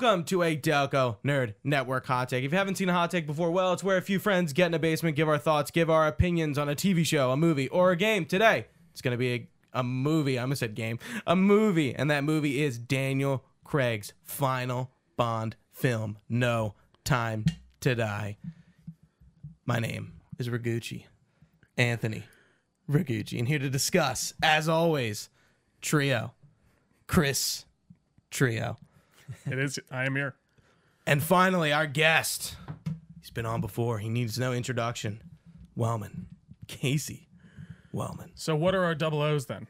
Welcome to a Delco Nerd Network Hot Take. If you haven't seen a hot take before, well, it's where a few friends get in a basement, give our thoughts, give our opinions on a TV show, a movie, or a game. Today, it's going to be a, a movie. I almost said game. A movie. And that movie is Daniel Craig's final Bond film, No Time to Die. My name is Ragucci, Anthony Ragucci. And here to discuss, as always, Trio, Chris Trio. It is. I am here. And finally, our guest. He's been on before. He needs no introduction. Wellman. Casey Wellman. So, what are our double O's then?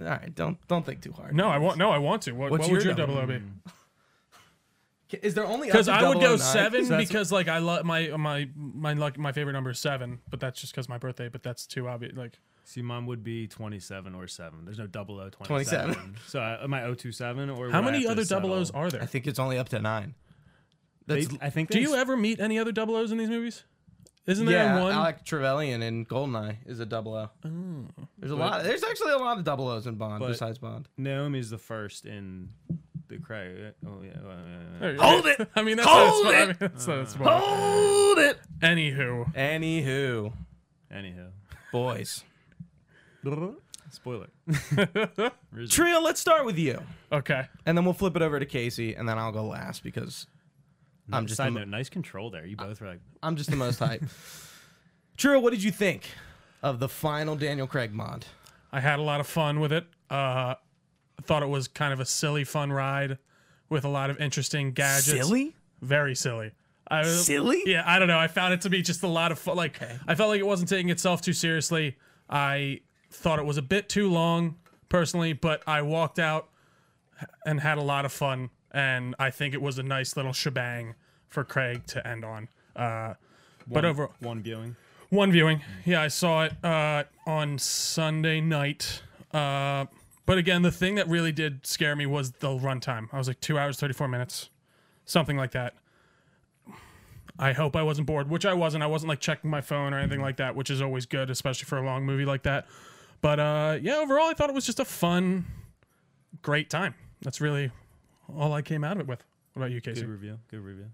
All right, don't don't think too hard. No, I want. No, I want to. What, What's what would your your double double? O be? Is there only Because I would go seven that's- because like I love my my my like my favorite number is seven, but that's just because my birthday. But that's too obvious. Like See, mine would be 27 or 7. There's no double O 27. 27. So uh, am I 027 or how many other double O's settle? are I think it's only up to nine. They, That's I think Do you ever meet any other double O's in these movies? Isn't there yeah. one? Alec Trevelyan in Goldeneye is a double O. There's a But- lot. There's actually a lot of double O's in Bond besides Bond. Naomi's the first in the Craig. Oh, yeah. well, yeah, yeah. Hold it! I mean, that's Hold not, it! I mean, that's not smart. Hold it. Anywho, Anywho, Anyhow. boys. Spoiler. Trio, let's start with you, okay. and then we'll flip it over to Casey, and then I'll go last because I'm just Side the- note, nice control there. You both were like, I'm just the most hype. Trio, what did you think of the final Daniel Craig mod? I had a lot of fun with it. Uh, I thought it was kind of a silly, fun ride with a lot of interesting gadgets. Silly? Very silly. I Silly? Yeah, I don't know. I found it to be just a lot of fun. Like, I felt like it wasn't taking itself too seriously. I thought it was a bit too long, personally, but I walked out and had a lot of fun. And I think it was a nice little shebang for Craig to end on. Uh, but one, over one viewing. one viewing. Yeah, I saw it uh, on Sunday night. Uh, but again, the thing that really did scare me was the runtime. I was like two hours, 34 minutes, something like that. I hope I wasn't bored, which I wasn't. I wasn't like checking my phone or anything like that, which is always good, especially for a long movie like that. But uh, yeah, overall, I thought it was just a fun, great time. That's really all I came out of it with. What about you, Casey? Good review. Good review.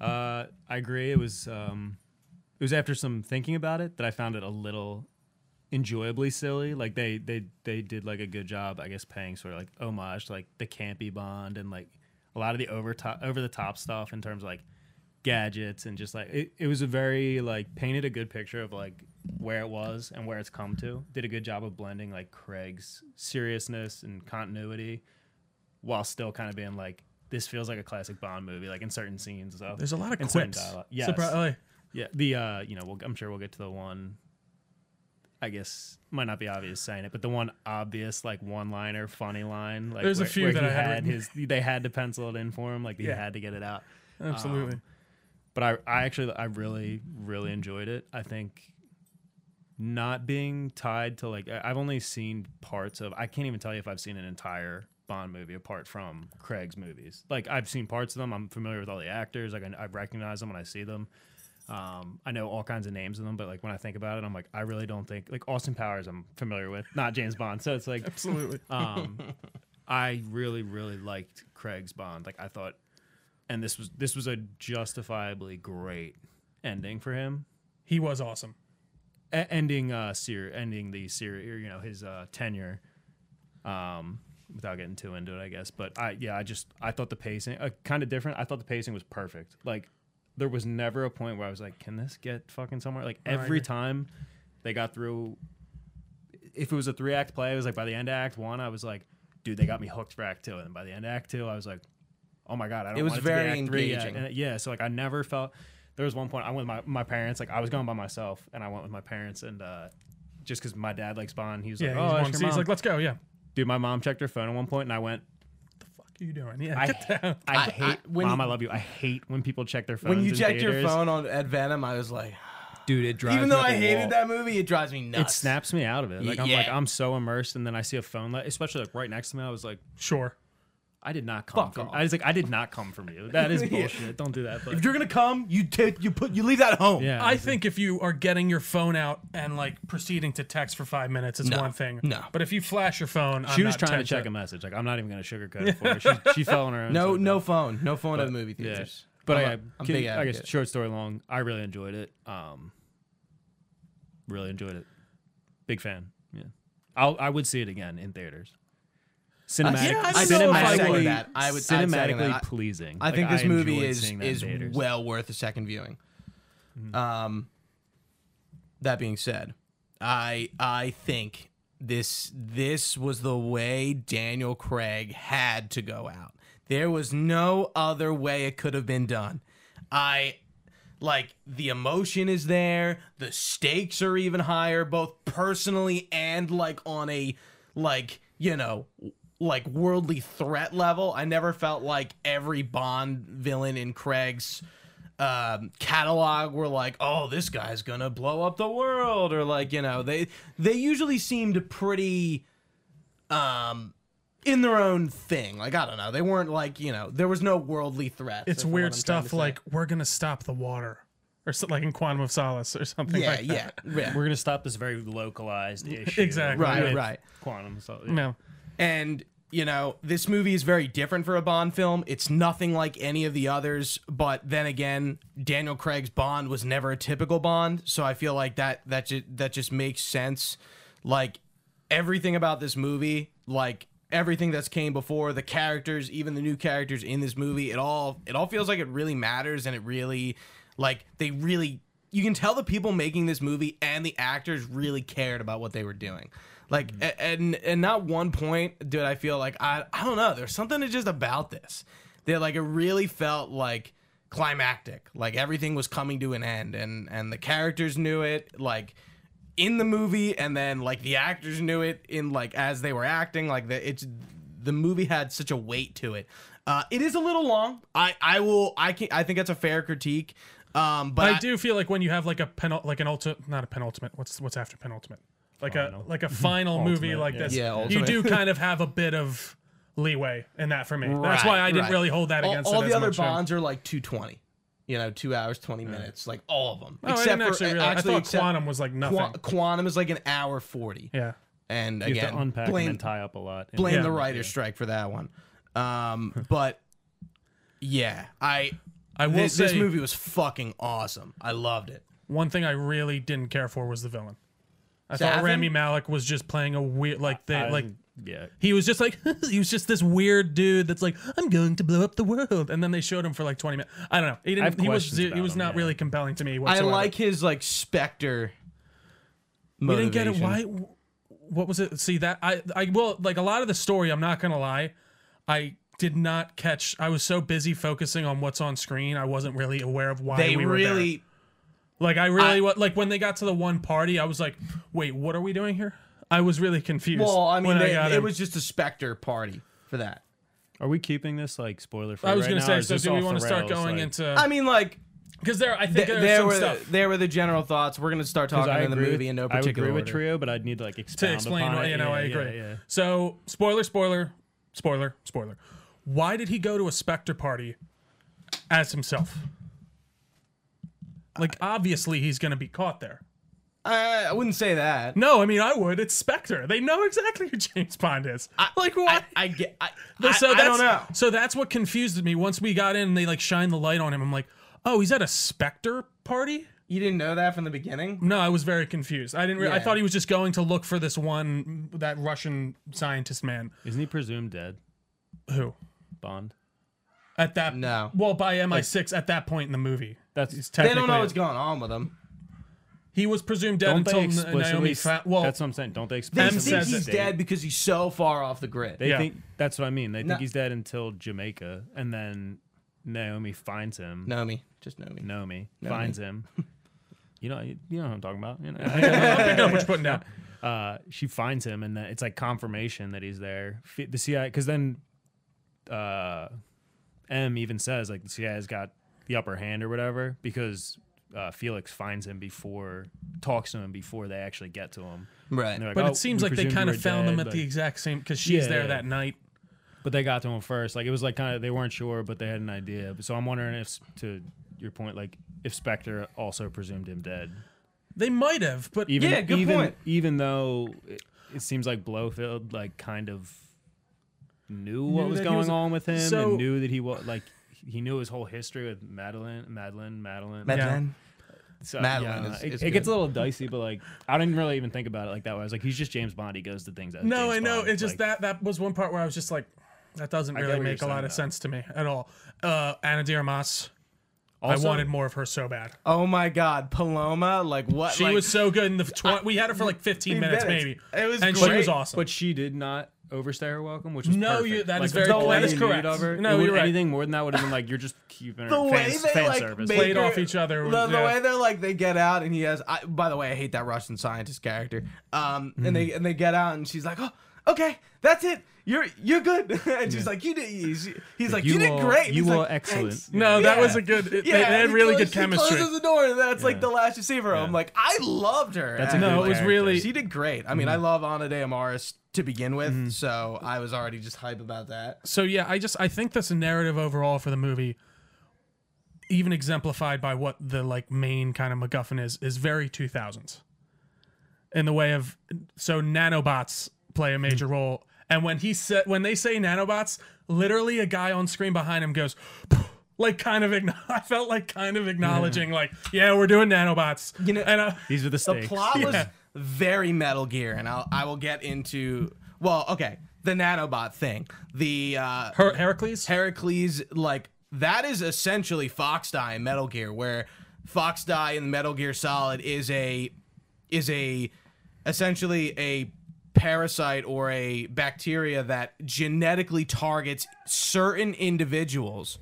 Uh, I agree. It was um, it was after some thinking about it that I found it a little enjoyably silly. Like they they they did like a good job, I guess, paying sort of like homage to like the campy Bond and like a lot of the over top over the top stuff in terms of like gadgets and just like it, it was a very like painted a good picture of like where it was and where it's come to. Did a good job of blending like Craig's seriousness and continuity while still kind of being like this feels like a classic Bond movie, like in certain scenes. So There's a lot of in quips. Yes. Surpri- Yeah, the uh, you know, we'll, I'm sure we'll get to the one. I guess might not be obvious saying it, but the one obvious like one-liner, funny line. Like There's a few that he I had had his. They had to pencil it in for him. Like he Yeah. had to get it out. absolutely. Um, But I, I actually, I really, really enjoyed it. I think not being tied to like, I've only seen parts of. I can't even tell you if I've seen an entire Bond movie apart from Craig's movies. Like I've seen parts of them. I'm familiar with all the actors. Like I, I recognize them when I see them. Um, I know all kinds of names of them, but like when I think about it, I'm like, I really don't think like Austin Powers. I'm familiar with, not James Bond. So it's like, absolutely. um, I really, really liked Craig's Bond. Like I thought, and this was this was a justifiably great ending for him. He was awesome. Ending uh, ser- ending the series, you know, his uh, tenure. Um, without getting too into it, I guess. But I, yeah, I just I thought the pacing uh, kind of different. I thought the pacing was perfect. Like there was never a point where I was like, can this get fucking somewhere? Like every time they got through, if it was a three act play, it was like by the end of Act One, I was like, dude, they got me hooked for Act Two, and by the end of Act Two, I was like, oh my god, I don't. It was want to be very Act Three yet. engaging. And, yeah, so like I never felt. There was one point I went with my my parents. Like I was going by myself, and I went with my parents, and uh, just because my dad likes Bond, he was Yeah, like, he's, oh, one- ask your he's mom." like, let's go. Yeah. dude, my mom checked her phone at one point, and I went. What the fuck are you doing? Yeah, I, get down. I, I- hate when mom. I love you. I hate when people check their phones. When you in checked your theaters. phone on at Venom, I was like, dude, it drives. even me though up I a hated wall. that movie, it drives me nuts. it nuts. snaps me out of it. Like I'm like I'm so immersed, and then I see a phone, like, especially like right next to me. I was like, Sure. I did not come Fuck from. off. I was like, I did not come from you. That is bullshit. Don't do that. But If you're gonna come, you take you put you leave that at home. yeah, I think if you are getting your phone out and like proceeding to text for five minutes, it's No. one thing. No. But if you flash your phone, she I'm was not trying to tempted. check a message. Like I'm not even gonna sugarcoat it for her. She, she fell on her own. No no dumb. phone. No phone at the movie Yeah. theaters. But I'm I, a- I'm big I guess short story long. I really enjoyed it. Um, really enjoyed it. Big fan. Yeah, I'll I would see it again in theaters. Cinematic, yeah, I know if I second would. that. I would- cinematically that. Pleasing. I Like, think this movie is seeing that in is well worth a second viewing. Um, that being said, I I think this this was the way Daniel Craig had to go out. There was no other way it could have been done. I like the emotion is there, the stakes are even higher both personally and like on a like, you know, like worldly threat level. I never felt like every Bond villain in Craig's um, catalog were like, oh, this guy's gonna blow up the world, or like, you know, they they usually seemed pretty um in their own thing. Like, I don't know, they weren't like, you know, there was no worldly threat. It's weird stuff like we're gonna stop the water, or so, like in Quantum of Solace or something. yeah, like yeah, that. yeah, We're gonna stop this very localized issue. Exactly. right, right. Quantum. So, No. And you know, this movie is very different for a Bond film. It's nothing like any of the others, but then again, Daniel Craig's Bond was never a typical Bond, so I feel like that that ju- that just makes sense. Like everything about this movie, like everything that's came before, the characters, even the new characters in this movie, it all it all feels like it really matters and it really like they really you can tell the people making this movie and the actors really cared about what they were doing. Like a- and and not one point did I feel like I I don't know, there's something just about this. That like it really felt like climactic. Like everything was coming to an end and and the characters knew it like in the movie and then like the actors knew it in like as they were acting like the it's the movie had such a weight to it uh it is a little long i i will i can i think that's a fair critique um but I, do feel like when you have like a penult, like an ultimate, not a penultimate. What's what's after penultimate? Like Final. a like a final movie like yeah. this. Yeah, you do kind of have a bit of leeway in that for me. That's why I didn't right. really hold that all, against all it the as other much, yeah. bonds are like 220 you know two hours 20 minutes like all of them Oh, I didn't for actually realize. I thought except- Quantum was like nothing. Qua- quantum is like an hour 40 yeah. and You again have to unpack blame, and then tie up a lot. blame Yeah. the writer's strike for that one um but yeah i I will this, say this movie was fucking awesome i loved it one thing I really didn't care for was the villain. I Safin? thought Rami Malek was just playing a weird like they I- like yeah. he was just like he was just this weird dude that's like I'm going to blow up the world and then they showed him for like 20 minutes. I don't know. He didn't he was he was him, not yeah. really compelling to me I like his like Spectre. We didn't get it. Why? What was it? See that I I will like a lot of the story. I'm not gonna lie. I did not catch. I was so busy focusing on what's on screen. I wasn't really aware of why They we were there. Really Like I really I- wa- like when they got to the one party. I was like, wait, what are we doing here? I was really confused. well. I mean, they, got it in. was just a Spectre party for that. Are we keeping this like spoiler free? I was right gonna say. So do we want to start rails, going like- into? I mean, like Because there, I think th- there's there some were stuff there were the general thoughts. We're gonna start talking I in the movie with- in no I would particular agree with order. Trio, but I'd need to like expound to explain upon what it. you know. Yeah, I yeah, agree. yeah. So spoiler, spoiler, spoiler, spoiler. Why did he go to a Spectre party as himself? Like obviously he's gonna be caught there. I, I wouldn't say that. No, I mean I would. It's Spectre. They know exactly who James Bond is. like why? I, I get. I, But I, so I that's, don't know. So that's what confused me. Once we got in, and they like shine the light on him. I'm like, oh, he's at a Spectre party. You didn't know that from the beginning. No, I was very confused. I didn't. Re- I thought he was just going to look for this one, that Russian scientist man. Isn't he presumed dead? Who Bond. at that? No. Well, by MI6 at that point in the movie, That's he's They don't know what's going on with him. He was presumed dead don't they until N- explicitly? Naomi. Fa- well, that's what I'm saying. Don't they They explicitly? think says he's state- dead because he's so far off the grid. They Yeah. think that's what I mean. They think No. he's dead until Jamaica, and then Naomi finds him. Naomi, just Naomi. Naomi Naomi. finds him. You know, you, you know what I'm talking about. You know? I'm picking up what you're putting down. uh, she finds him, and then it's like confirmation that he's there. F- The CIA, because then uh, M even says like the CIA's got the upper hand or whatever because uh, Felix finds him before talks to him before they actually get to him. Right. Like, But "Oh, it seems like they kind of were found them dead," at the exact same because she's Yeah, there yeah. that night. but they got to him first. Like it was like kind of they weren't sure, but they had an idea. So I'm wondering if, to your point, like if Spectre also presumed him dead. They might have, but Even Yeah, good even point. even though it, it seems like Blofeld like kind of knew what Knew was going was- on with him so- and knew that he was like he knew his whole history with Madeline, Madeline, Madeline. Madeleine. So, Madeline yeah, is- it, is it gets a little dicey, but like I didn't really even think about it like that. Way. I was like, he's just James Bond. He goes to things that no, James I know. Bond, It's just like- that that was one part where I was just like, that doesn't really make a lot saying, of though. sense to me at all. Uh, Ana de Armas, Also- I wanted more of her so bad. Oh my God, Paloma! Like what? She like, was so good in the tw- we had her for like 15 minutes, minutes. maybe. It was and she was awesome. But she did not overstay her welcome, which was No, perfect. you- that like, is very- all that you is correct. Of her, No, you're right. anything more than that would have been like you're just keeping her the way they fan like service. Played her- off each other was- The, the yeah. way they're like they get out and he has. I, by the way, I hate that Russian scientist character. Um, and they and they get out and she's like, oh, okay, that's it. You're you're good. and she's like, you did. He's, he's like, you, You did were- great. you He's were like, excellent. "Thanks." no, that Yeah. was a good. It, Yeah, they, they had really closes- good chemistry. He closes the door, and that's like the last you see of her. I'm like, I loved her. That's a And, good No, it was character. really- She did great. I mean, I mm-hmm. love Ana de Armas to begin with, mm-hmm. so I was already just hype about that. So yeah, I just I think that's a narrative overall for the movie, even exemplified by what the like main kind of MacGuffin is, is very two thousands. In the way of so nanobots play a major mm. role, and when he said when they say nanobots, literally a guy on screen behind him goes. Like kind of, acknow- I felt like kind of acknowledging, like, yeah, we're doing nanobots. You know- and uh, These are the stakes. The stakes. plot was very Metal Gear, and I'll I will get into well, okay, the nanobot thing, the uh, Her- Heracles. Heracles, like that is essentially Fox Die in Metal Gear, where Fox Die in Metal Gear Solid is a is a essentially a parasite or a bacteria that genetically targets certain individuals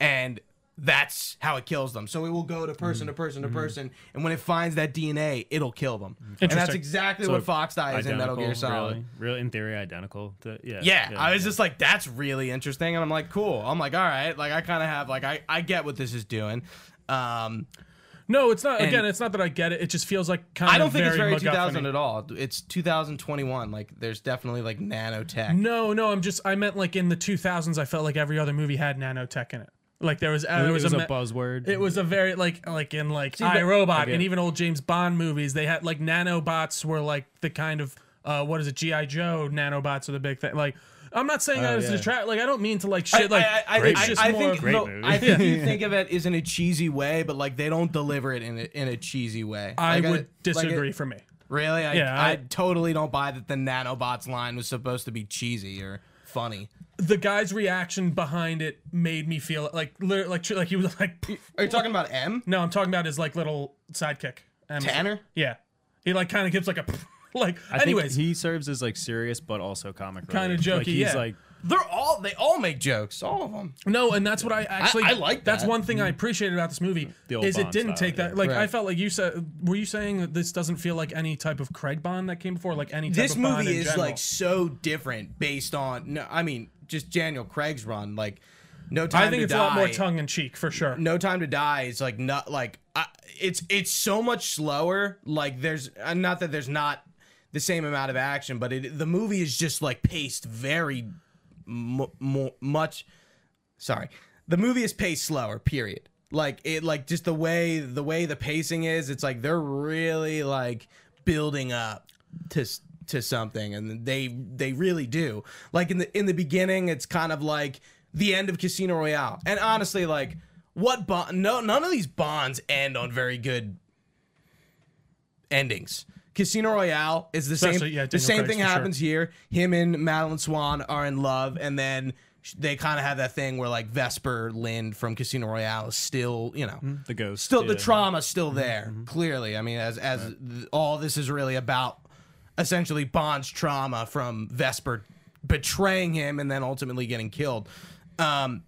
and that's how it kills them. So it will go to person to person to person, and when it finds that DNA, it'll kill them. And that's exactly So what Fox Die is in Metal Gear Solid. Really, really, in theory, identical. To, yeah, Yeah, I was yeah. just like, that's really interesting, and I'm like, cool. I'm like, all right, like I kind of have like I I get what this is doing. Um, No, it's not. And- Again, it's not that I get it. It just feels like kind of. I don't think it's very MacGuffin-y. 2000 at all. It's 2021. Like, there's definitely like nanotech. No, no, I'm just I meant like in the 2000s I felt like every other movie had nanotech in it. Like there was uh, there was, was, a, a, buzzword. it was a very like like in like but- iRobot Okay. and even old James Bond movies they had like nanobots were like the kind of uh what is it GI Joe nanobots are the big thing. Like I'm not saying that Oh, as a yeah. trap like I don't mean to like shit like I, I, I, it's just I more think of- Great no. I think you think of it is in a cheesy way, but like they don't deliver it in a, in a cheesy way. I Like, would like, it- disagree for me. really, I, Yeah, I, I- totally don't buy that the nanobots line was supposed to be cheesy or funny. The guy's reaction behind it made me feel like literally like like he was like Are you talking about M? no I'm talking about his like little sidekick Um, Tanner? Yeah. He like kind of gives like a like I think anyways he serves as like serious but also comic. Kinda relief. jokey, Like, he's yeah. like They're all they all make jokes, all of them. No, and that's what I actually I like That's that. one thing I appreciated about this movie The old is it didn't style, take that. yeah. Like I felt like you said. Were you saying that this doesn't feel like any type of Craig Bond that came before? Like any type This of Bond movie in is general? like so different based on no, I mean just Daniel Craig's run. Like no time. I think to it's a lot more tongue in cheek for sure. No Time to Die is like not like I, it's it's so much slower. Like there's uh, not that there's not the same amount of action, but it the movie is just like paced very mu- mu- much. Sorry, the movie is paced slower. Period. Like it, like just the way the way the pacing is. It's like they're really like building up to to something, and they they really do. Like in the in the beginning, it's kind of like the end of Casino Royale, and honestly, like what bond? No, none of these bonds end on very good endings. Casino Royale is the Especially, same. yeah, the same Craig's thing for sure. happens here. Him and Madeline Swann are in love, and then they kind of have that thing where like Vesper Lynd from Casino Royale is still, you know, mm-hmm. the ghost. still the trauma, still there. Mm-hmm. Clearly, I mean, as as th- all this is really about, essentially Bond's trauma from Vesper betraying him and then ultimately getting killed. Um,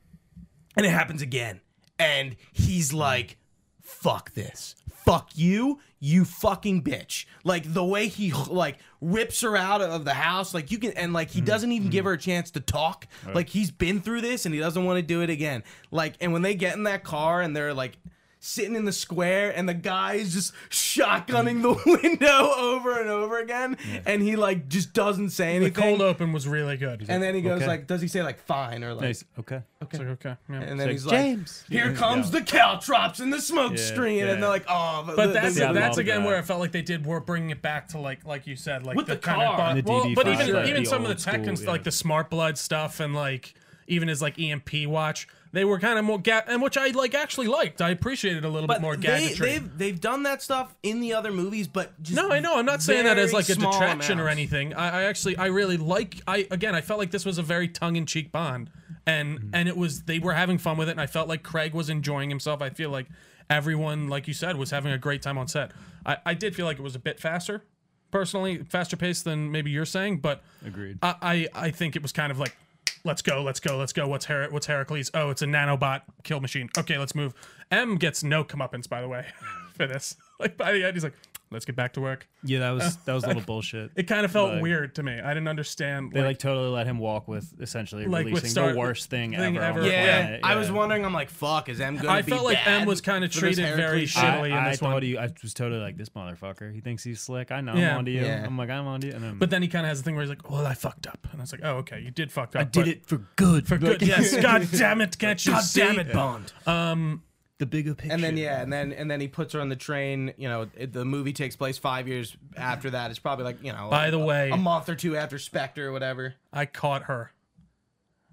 and it happens again, and he's mm. like, "Fuck this." Fuck you, you fucking bitch. Like the way he like rips her out of the house, like you can, and like he mm, doesn't even mm. give her a chance to talk. Like he's been through this and he doesn't want to do it again. Like, and when they get in that car and they're like sitting in the square and the guy's just shotgunning the window over and over again and he like just doesn't say anything. The cold open was really good. and then he goes Okay. like, does he say like fine or like? Nice. Okay. It's like, okay. Yeah. And then he's like, "James." here Yeah. comes the caltrops and the smoke Yeah, screen, yeah. and they're like, oh, But the- that's the- Yeah, that's again that. where I felt like they did were bringing it back to like like you said like With the kind car. of The well, but even like even the some of the old tech and school, like the smart blood stuff and like even his like EMP watch they were kind of more ga- and which I like actually liked I appreciated a little bit more they, gadgetry. they've they've done that stuff in the other movies, but just no, I know. I'm not saying that as like a detraction or anything. I, I actually, I really like. I again, I felt like this was a very tongue-in-cheek Bond, and Mm-hmm. and it was they were having fun with it, and I felt like Craig was enjoying himself. I feel like everyone, like you said, was having a great time on set. I, I did feel like it was a bit faster, personally, faster paced than maybe you're saying, but Agreed. I, I, I think it was kind of like, let's go, let's go, let's go. What's Her- what's Heracles? Oh, it's a nanobot kill machine. Okay, let's move. M gets no comeuppance, by the way, for this. Like by the end, he's like, let's get back to work. Yeah, that was that was a little bullshit. It kind of felt Like- weird to me. I didn't understand. They like, like totally let him walk with essentially Like, with releasing Star- the worst thing, thing ever. ever. on the Yeah. I was wondering. I'm like, fuck, is M gonna I be felt like bad M was kind of for this treated very Hercules shit? shittily in I, I this thought one. he, I was totally like this motherfucker. He thinks he's slick. I know. Yeah. I'm onto you. Yeah. I'm like I'm onto you. And then, but then he kind of has a thing where he's like, "Well, I fucked up," and I was like, "Oh, okay, you did fuck up." I did it for good. for good." yes. God damn it! Can't you God damn it, Bond. Um, The bigger picture. And then yeah, and then and then he puts her on the train. You know, it, the movie takes place five years after that. It's probably like you know, By a, the way- a month or two after Spectre or whatever. I caught her.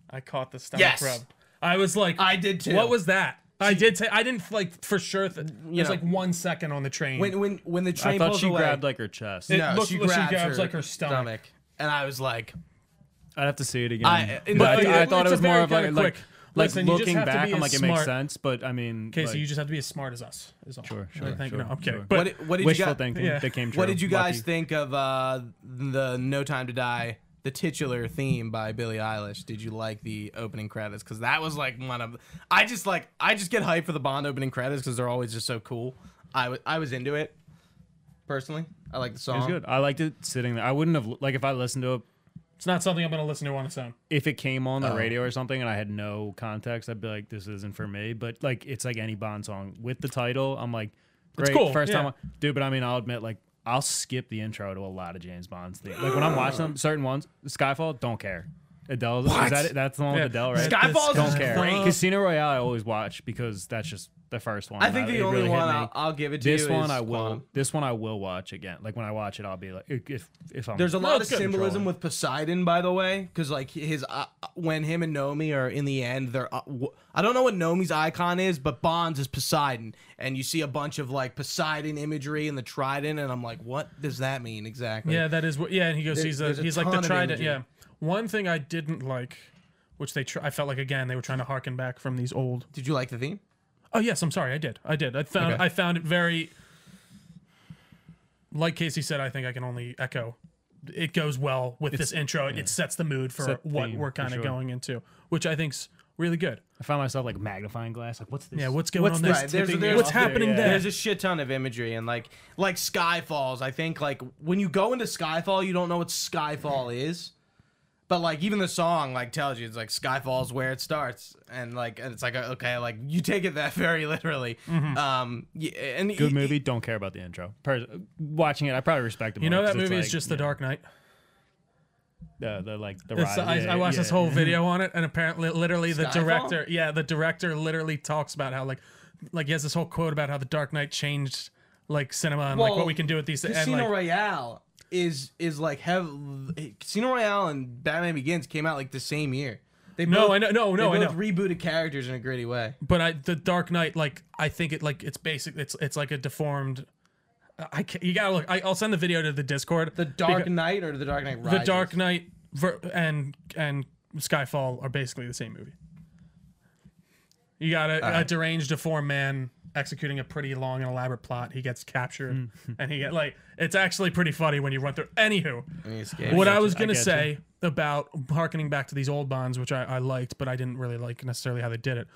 I caught the stomach Yes. rub. I was like, I did too. What was that? I did. say I didn't like for sure. Th- it was know. like one second on the train. when when when the train I train thought pulls she away? grabbed like her chest. It- no, looked- she she grabs, grabs, her like, her stomach. and I was like, I'd have to see it again. I- in but the- I, I it's thought it was more of like kinda like, quick- like Listen, looking back. I'm as like it makes sense, but I mean, okay, so you just have to be as smart as us. Is all. Sure, I sure, think, sure, no, okay, sure. but what did, what did you wishful guys, thinking yeah. that came true. What did you guys Lucky. think of uh, the No Time to Die, the titular theme by Billie Eilish? Did you like the opening credits? Because that was like one of. I just like I just get hyped for the Bond opening credits because they're always just so cool. I I was into it personally. I like the song. It was good. I liked it sitting there. I wouldn't have like if I listened to it it's not something I'm going to listen to on its own. if it came on the Oh. radio or something and I had no context, I'd be like, this isn't for me. But like, it's like any Bond song with the title. I'm like, great. cool, First yeah. time, I- dude. But I mean, I'll admit, like, I'll skip the intro to a lot of James Bond's things. Like when I'm watching them, certain ones, Skyfall, don't care. Adele, is What? that it? That's the one Yeah. with Adele, right? Skyfall don't is care. great. Casino Royale, I always watch because that's just the first one. I think and the only really hit one. I'll, I'll give it to This you one is I will. Quantum. This one I will watch again. Like when I watch it, I'll be like, if if I'm There's a lot of symbolism with Poseidon, by the way, because like his uh, when him and Nomi are in the end, they're uh, w- I don't know what Nomi's icon is, but Bonds is Poseidon, and you see a bunch of like Poseidon imagery in the trident, and I'm like, what does that mean exactly? Yeah, that is what. Yeah, and he goes, There- he's a, there's a he's like the trident. imagery. Yeah, one thing I didn't like, which they tr- I felt like again they were trying to harken back from these old. Did you like the theme? Oh yes, I'm sorry, I did, I did. I found Okay. I found it very. Like Casey said, I think I can only echo. It goes well with this intro. It sets the mood for Set what theme, we're kind of sure. going into, which I think's really good. I found myself like magnifying glass. Like, what's this? Yeah, what's going what's on this? this? Right, there's- there's- What's off there? happening Yeah. there? There's a shit ton of imagery and like like Skyfalls. I think like when you go into Skyfall, you don't know what Skyfall is. But like even the song like tells you it's like Skyfall's where it starts, and like and it's like okay, like you take it that very literally. Um, yeah, and Good he- movie. Don't care about the intro. Per- watching it, I probably respect it. You more know that it's movie is like, just The Dark Knight. The, the like the It's- ride. I, yeah, I watched this whole video on it, and apparently, literally, the Skyfall? director, yeah, the director literally talks about how like, like he has this whole quote about how the Dark Knight changed like cinema and like what we can do with these. And Casino like, Royale is is like have Casino Royale and Batman Begins came out like the same year. They both, No, I know- no, no, they I both know. rebooted characters in a gritty way. but I, the Dark Knight, like, I think it like it's basic. It's it's like a deformed. I can't, you gotta look. I, I'll send the video to the Discord. The Dark Because- Knight or the Dark Knight the Dark Knight and and Skyfall are basically the same movie. You got a, a deranged, deformed man executing a pretty long and elaborate plot. He gets captured, Mm. and he get like it's actually pretty funny when you run through. Anywho, And what I was gonna get you. say about harkening back to these old bonds, which I, I liked, but I didn't really like necessarily how they did it,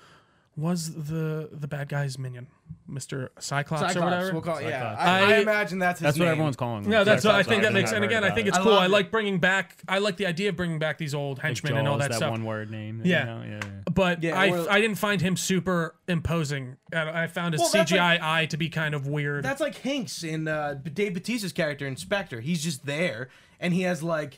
was the the bad guy's minion, Mister Cyclops, or whatever. we'll call it, yeah. I, I I- imagine that's his That's what everyone's calling. him. no, that's what I think that makes. never And again, I think it's I cool. love I it. like bringing back. I like the idea of bringing back these old it. Like henchmen and all Jaws, that, stuff. one word name. Yeah. You know? yeah, yeah. But Yeah, I, or- I didn't find him super imposing. I found his Well, that's CGI eye to be kind of weird. That's like Hinx in uh, Dave Bautista's character in Spectre. He's just there, and he has like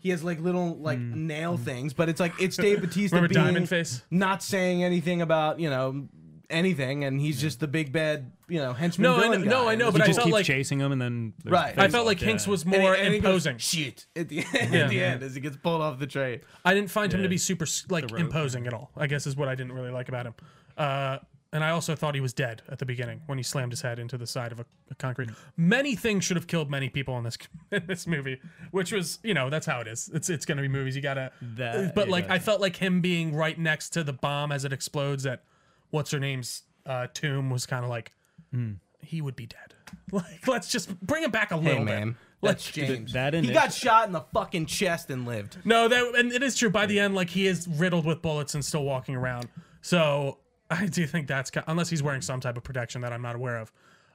he has like little like nail things, but it's like it's Dave Bautista Remember being Diamond Face? not saying anything about you know anything, and he's just the big bad you know henchman. No, I villain know- no, guy. I know, but He I just felt like- chasing him, and then Right. I felt like yeah. Hinx was and he- more and he goes, imposing. Shit at the at Yeah. the end as he gets pulled off the train. I didn't find him to be super like imposing at all. I guess is what I didn't really like about him. Uh, and I also thought he was dead at the beginning when he slammed his head into the side of a, a concrete. Many things should have killed many people in this in this movie, which was you know that's how it is. It's it's gonna be movies. You gotta. That- but yeah, like I felt like him being right next to the bomb as it explodes at what's her name's uh, tomb was kind of like Hmm. he would be dead. Like let's just bring him back a little Hey bit. man, Let's that's James. that he init- got shot in the fucking chest and lived. No, that and it is true. By the end, like he is riddled with bullets and still walking around. So I do think that's ki- unless he's wearing some type of protection that I'm not aware of.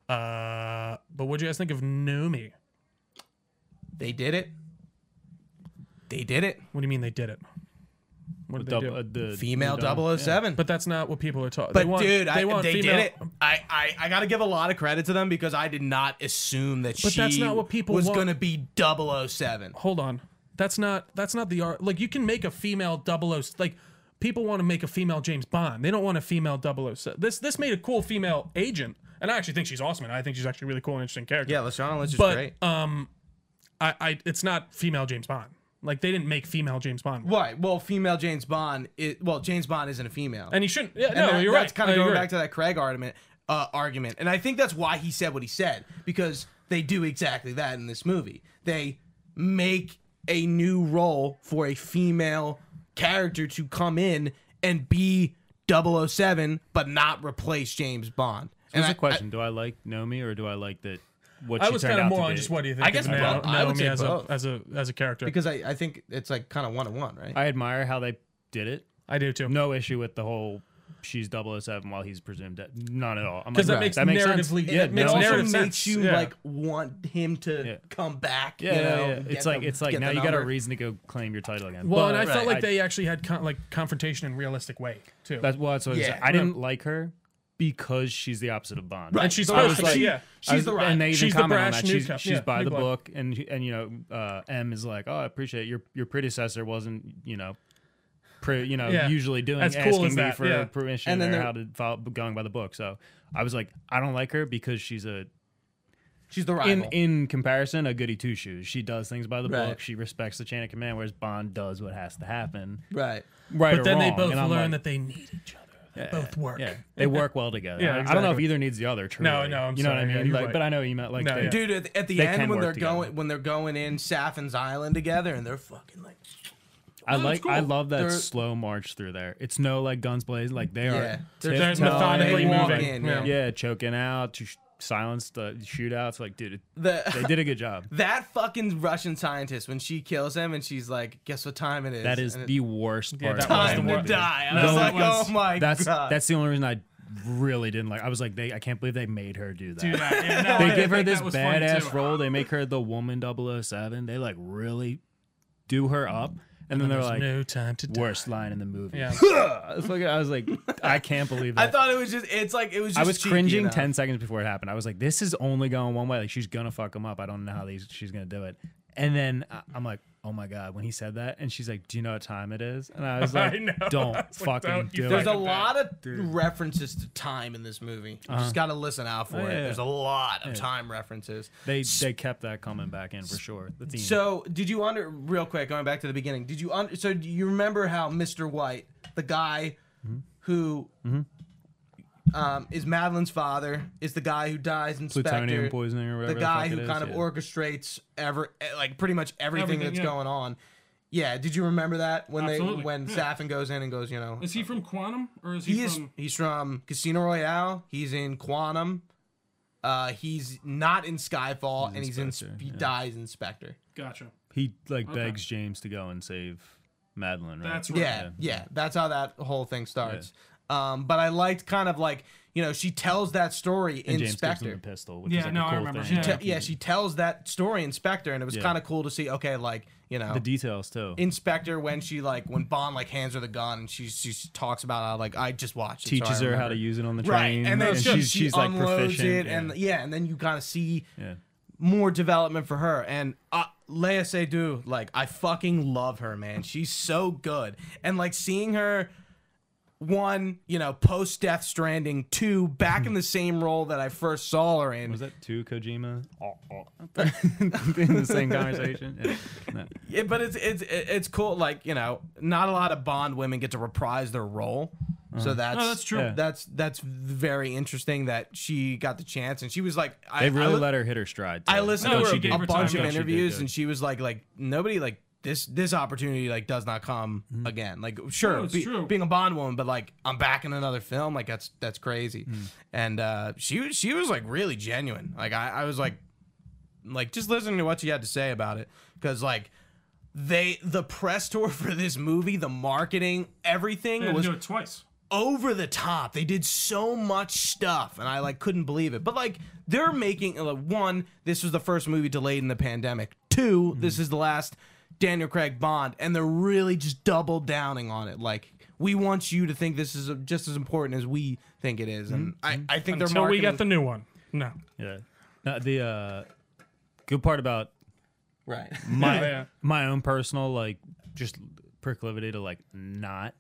Uh, but what do you guys think of Numi? They did it. They did it. What do you mean they did it? What did they Dub- do? uh, the- Female the- 007. but that's not what people are talking. But they want, dude, they I, want they did it. I, I, I got to give a lot of credit to them because I did not assume that But she that's not what people was want. going to be 007. Hold on, that's not that's not the art. Like you can make a female 00 like. People want to make a female James Bond. They don't want a female 007. This this made a cool female agent, and I actually think she's awesome. And I think she's actually a really cool and interesting character. Yeah, Lashana Lynch is but great. um, I, I it's not female James Bond. Like they didn't make female James Bond, Right. Well, female James Bond. Is, well, James Bond isn't a female. and he shouldn't. Yeah, And no, that- you're that's right. kind of going back to that Craig argument. Uh, argument, and I think that's why he said what he said because they do exactly that in this movie. They make a new role for a female character to come in and be 007, but not replace James Bond. And Here's I- a question: Do I like Nomi or do I like that? What I she was kind of more on just what do you think? I guess of Na- both. I would Naomi say as both. a as a as a character. because I, I think it's like kind of one on one, right? I admire how they did it. I do too. No issue with the whole she's 007 while he's presumed dead. Not at all. I'm 'Cause like, that makes sense. narratively- Yeah, it makes no, also narrative makes you Yeah. like want him to Yeah. come back. Yeah, you know, yeah, yeah. It's the- like it's like now you got a reason to go claim your title again. well, But and I felt like I- they actually had con- like confrontation in realistic way too. that's well, that's what I was Yeah. saying. I didn't like her because she's the opposite of Bond. Right. and she's So I supposed was to be. Yeah. She's was- the right. and they even She's the comment on brash that. She's, she's Yeah, by the blood. book, and and you know, uh, M is like, oh, I appreciate your your predecessor wasn't you know, pre, you know, Yeah. usually doing As cool asking as me that, for yeah. permission And then or there- how to follow going by the book. So I was like, I don't like her because she's a She's the in rival. in in comparison a goody two shoes. She does things by the Right. book. She respects the chain of command, whereas Bond does what has to happen. right. Right But or then they both learn like, that they need each other. They both work. Yeah, they work well together. Yeah, I- I don't know if either needs the other. Truly. No, no, I'm you know what I sorry. Yeah, mean. like, right. but I know you meant like No, they- Dude, at, at the end can when they're together. going when they're going in Safin's Island together and they're fucking like I that's like. I love that They're- slow march through there. It's no like guns blazing. Like they Yeah. are. They're They're tiptoeing, methodically they moving. in, yeah. yeah. Yeah, choking out to sh- silence the shootouts. Like, dude, it- the they did a good job. that fucking Russian scientist when she kills him and she's like, guess what time it is? That is And the worst Yeah, part. that of was the the time to worst. die. I No, was that like, was- oh my That's god. that's the only reason I really didn't like. I was like, they. I can't believe they made her do that. Do that. Yeah, no, they I give her think this that was funny, badass too. role. They make her the woman 007. They like really do her up, and then they're There's like, no time to die. worst line in the movie. Yeah. It's like- I was like, I can't believe I thought it was just it's like it was just I was cheeky cringing enough. 10 seconds before it happened. I was like, this is only going one way. Like, she's to fuck him up. I don't know how these, she's to do it. And then I- I'm like, oh my God, when he said that, and she's like, do you know what time it is? And I was I like, know. don't was like, fucking don't you do There's a lot of references to time in this movie. You just got to listen out for Oh, it. yeah, yeah. There's a lot of time references. They, they kept that coming back in for sure. The theme. So, did you under real quick going back to the beginning? Did you under so do you remember how Mr. White, the guy Mm-hmm. who um, is Madeline's father, is the guy who dies in plutonium Spectre, poisoning or whatever. the guy fuck who it is, kind of yeah. orchestrates ever eh, like pretty much everything, Everything, that's yeah. going on. Yeah, did you remember that when Absolutely, they when yeah. Safin goes in and goes, you know, Is he from Quantum or is he, he is from? he's from Casino Royale. He's in Quantum. Uh, he's not in Skyfall, and he's in Spectre, he yeah. dies in Spectre. Gotcha. He like begs James to go and save Madeline, right? That's right. Yeah, yeah, that's how that whole thing starts. Um, but I liked kind of like you know she tells that story And in James gives him Spectre. pistol, which Yeah, is like no, a I cool remember. thing. Yeah. Te- yeah, she tells that story in Spectre, and it was Yeah. kind of cool to see. Okay, like you know, The details too. Inspector when she like when Bond like hands her the gun and she she talks about how like I just watched it, Teaches I her how to use it on the right, train, and then she, she's, she she's like unloads proficient. it, yeah. and yeah, and then you kind of see yeah. more development for her. And uh, Léa Seydoux, like I fucking love her, man. She's so good, and like seeing her. One, you know, post Death Stranding. Two, back in the same role that I first saw her in. Was that two Kojima? in the same conversation. Yeah. No. Yeah, but it's it's it's cool. Like you know, not a lot of Bond women get to reprise their role, so uh-huh. that's No, that's true. Yeah. That's that's very interesting that she got the chance, and she was like, I, They really I, li- let her hit her stride. I listened No, to she her gave a her bunch time. of Yeah, she interviews, and she was like, like nobody like this this opportunity like does not come again. Like sure, No, be- true. being a Bond woman, but like I'm back in another film. Like that's that's crazy, Mm. and uh, she was she was like really genuine. Like I, I was like like just listening to what she had to say about it because like they the press tour for this movie the marketing everything They had to was do it twice. over the top they did so much stuff and i like couldn't believe it but like they're making uh, one this was the first movie delayed in the pandemic 2 this is the last daniel craig bond and they're really just double downing on it like we want you to think this is uh, just as important as we think it is and I, I think they're Until we marketing get the new one. No. Yeah. Now, the uh, good part about right my Yeah. my own personal like just proclivity to like not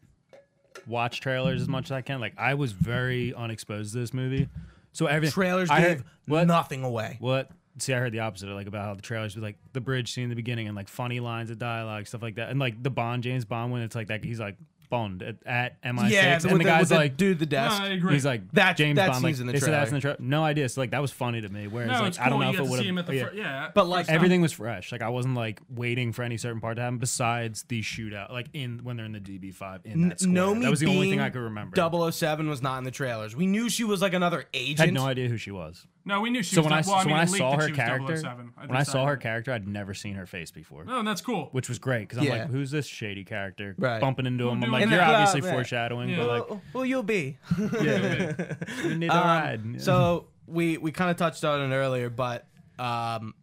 watch trailers as much as I can. Like I was very unexposed to this movie, so everything trailers I gave heard, what nothing away what. See, I heard the opposite, like about how the trailers was like the bridge scene in the beginning and like funny lines of dialogue, stuff like that, and like the Bond James Bond when it's like that, he's like Bond at, at MI6, yeah and the the, guy's the like, dude the desk No, I agree. He's like That- James that Bond. Like, in the they said that's in trailer. the trailer. No idea. So like that was funny to me. Whereas no, like it's I don't know you if it would see him at have. the Yeah. fir- yeah. But, like, first time. Everything was fresh. Like I wasn't like waiting for any certain part to happen. Besides the shootout, like in when they're in the DB5 in that square. Nomi that was the only thing I could remember. 007 was not in the trailers. We knew she was like another agent. I had no idea who she was. No, we knew she So was when I, well, so mean, when I saw her character, 007. when I saw her character, I'd never seen her face before. Oh, that's cool. Which was great because I'm Yeah. like, who's this shady character? Right. Bumping into him. I'm like, you're club, obviously yeah. foreshadowing, Yeah. but like, Well, well, you'll be. yeah, you need a Um. Yeah. So we we kind of touched on it earlier, but um,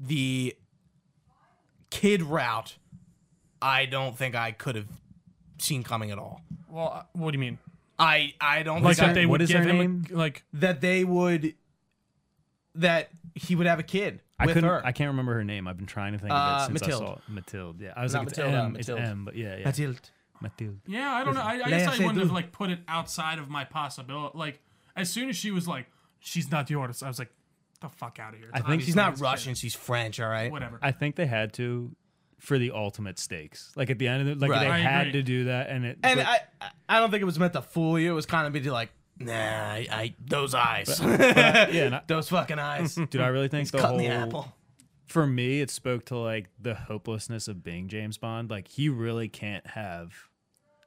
the kid route, I don't think I could have seen coming at all. Well, uh, what do you mean? I I don't Like think that I- they would is give her him name? A, like that they would that he would have a kid I with couldn't. her. I can't remember her name. I've been trying to think Uh, of it since Mathilde. I saw it. Mathilde. Yeah, I was Not like, it's Matilda, M. It's M, but yeah, yeah. Mathilde. Mathilde. Yeah, I don't know. I, I guess I wouldn't have Seydoux. like put it outside of my possibility. Like as soon as she was like, "She's not the artist," I was like, "The fuck out of here." I think She's not Russian. kid. She's French. All right. Whatever. I think they had to for the ultimate stakes. Like at the end of it, like Right. they I had agree. to do that, and it. And but- I I- I don't think it was meant to fool you. It was kind of be like, nah, I, I those eyes, yeah, and I- those fucking eyes. dude, I really think the Cutting whole the apple. for me, it spoke to like the hopelessness of being James Bond. Like he really can't have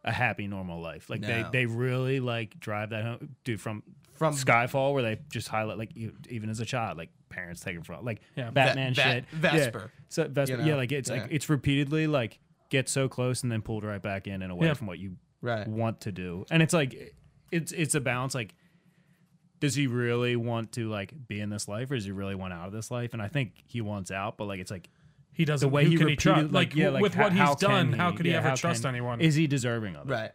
a happy normal life. Like they No. they really like drive that home, dude. From From Skyfall, where they just highlight like you, even as a child, like parents taken from like Yeah. Batman shit, Vesper. Yeah. So Vesper, You know? yeah, like it's Yeah. like it's repeatedly like get so close and then pulled right back in and away Yeah. from what you Right. want to do. And it's like it's it's a balance. Like, does he really want to like be in this life, or does he really want out of this life? And I think he wants out, but like it's like he doesn't. the way he can he repeated, trust? Like, yeah, like with how- what how he's done, can how could he yeah, ever trust can- anyone? Is he deserving of it? Right.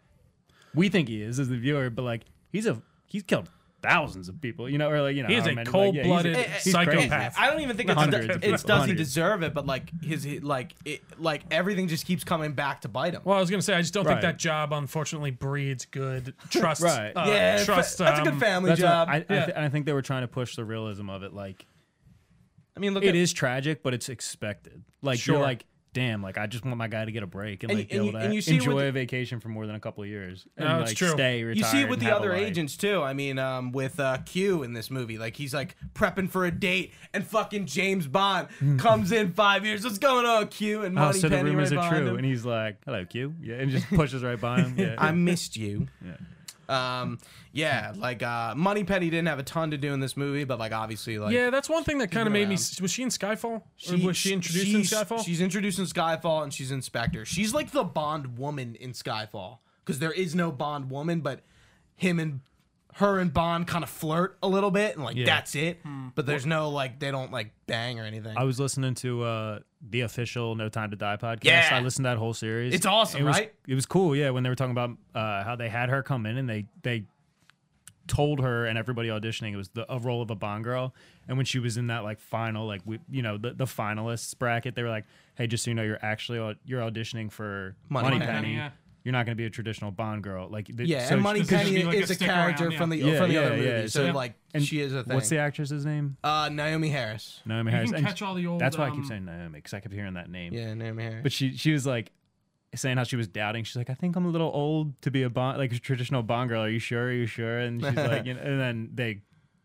We think he is as the viewer, but like he's a he's killed thousands of people, you know, or like you know, he's a many- cold-blooded yeah, he's, he's psychopath. crazy. I don't even think it's, Hundreds of it's does he Hundreds. deserve it, but like his he- like it like everything just keeps coming back to bite him. well, I was gonna say I just don't think that job unfortunately breeds good trust. Right. uh, yeah, trust. fa- that's a good um, family job. what, I, I, Yeah. th- I think they were trying to push the realism of it. Like I mean, look it at is tragic, but it's expected. Like Sure. you're like, damn, like I just want my guy to get a break and, And like and be able to you see enjoy a vacation for more than a couple of years. And No, it's like true. stay you see it with the other agents too. I mean, um, with uh, Q in this movie, like he's like prepping for a date, and fucking James Bond comes in five years. What's going on, Q? And Oh, Money so the rumors right are true, him. and he's like, "Hello, Q," yeah, and just pushes right by him. Yeah, I missed you. Yeah. Um, yeah, like uh, Moneypenny didn't have a ton to do in this movie, but like obviously, like yeah, that's one thing that kind of made me. Was she in Skyfall? or was she introduced in Skyfall? She's introduced in Skyfall, and she's Inspector. She's like the Bond woman in Skyfall because there is no Bond woman, but him and her and Bond kind of flirt a little bit, and like Yeah. that's it. But there's no like they don't like bang or anything. I was listening to uh, the official No Time to Die podcast. Yeah. I listened to that whole series. It's awesome, it was, right? It was cool, yeah. When they were talking about uh, how they had her come in and they they told her and everybody auditioning it was the a role of a Bond girl. And when she was in that like final, like we, you know, the, the finalists bracket, they were like, "Hey, just so you know, you're actually au- you're auditioning for Money Money, Penny. Penny. Yeah. You're not going to be a traditional Bond girl." Like, the, yeah, so and Moneypenny like is a stick character around, from the yeah. from the Yeah, other yeah, movie, so yeah. like And she is a thing. What's the actress's name? uh, Naomie Harris. Naomi You Harris. can catch all the old. that's why I um, keep saying Naomi because I kept hearing that name. Yeah, Naomie Harris. But she she was like saying how she was doubting. She's like, I think I'm a little old to be a bond like a traditional bond girl. Are you sure? Are you sure? And she's like, you know, and then they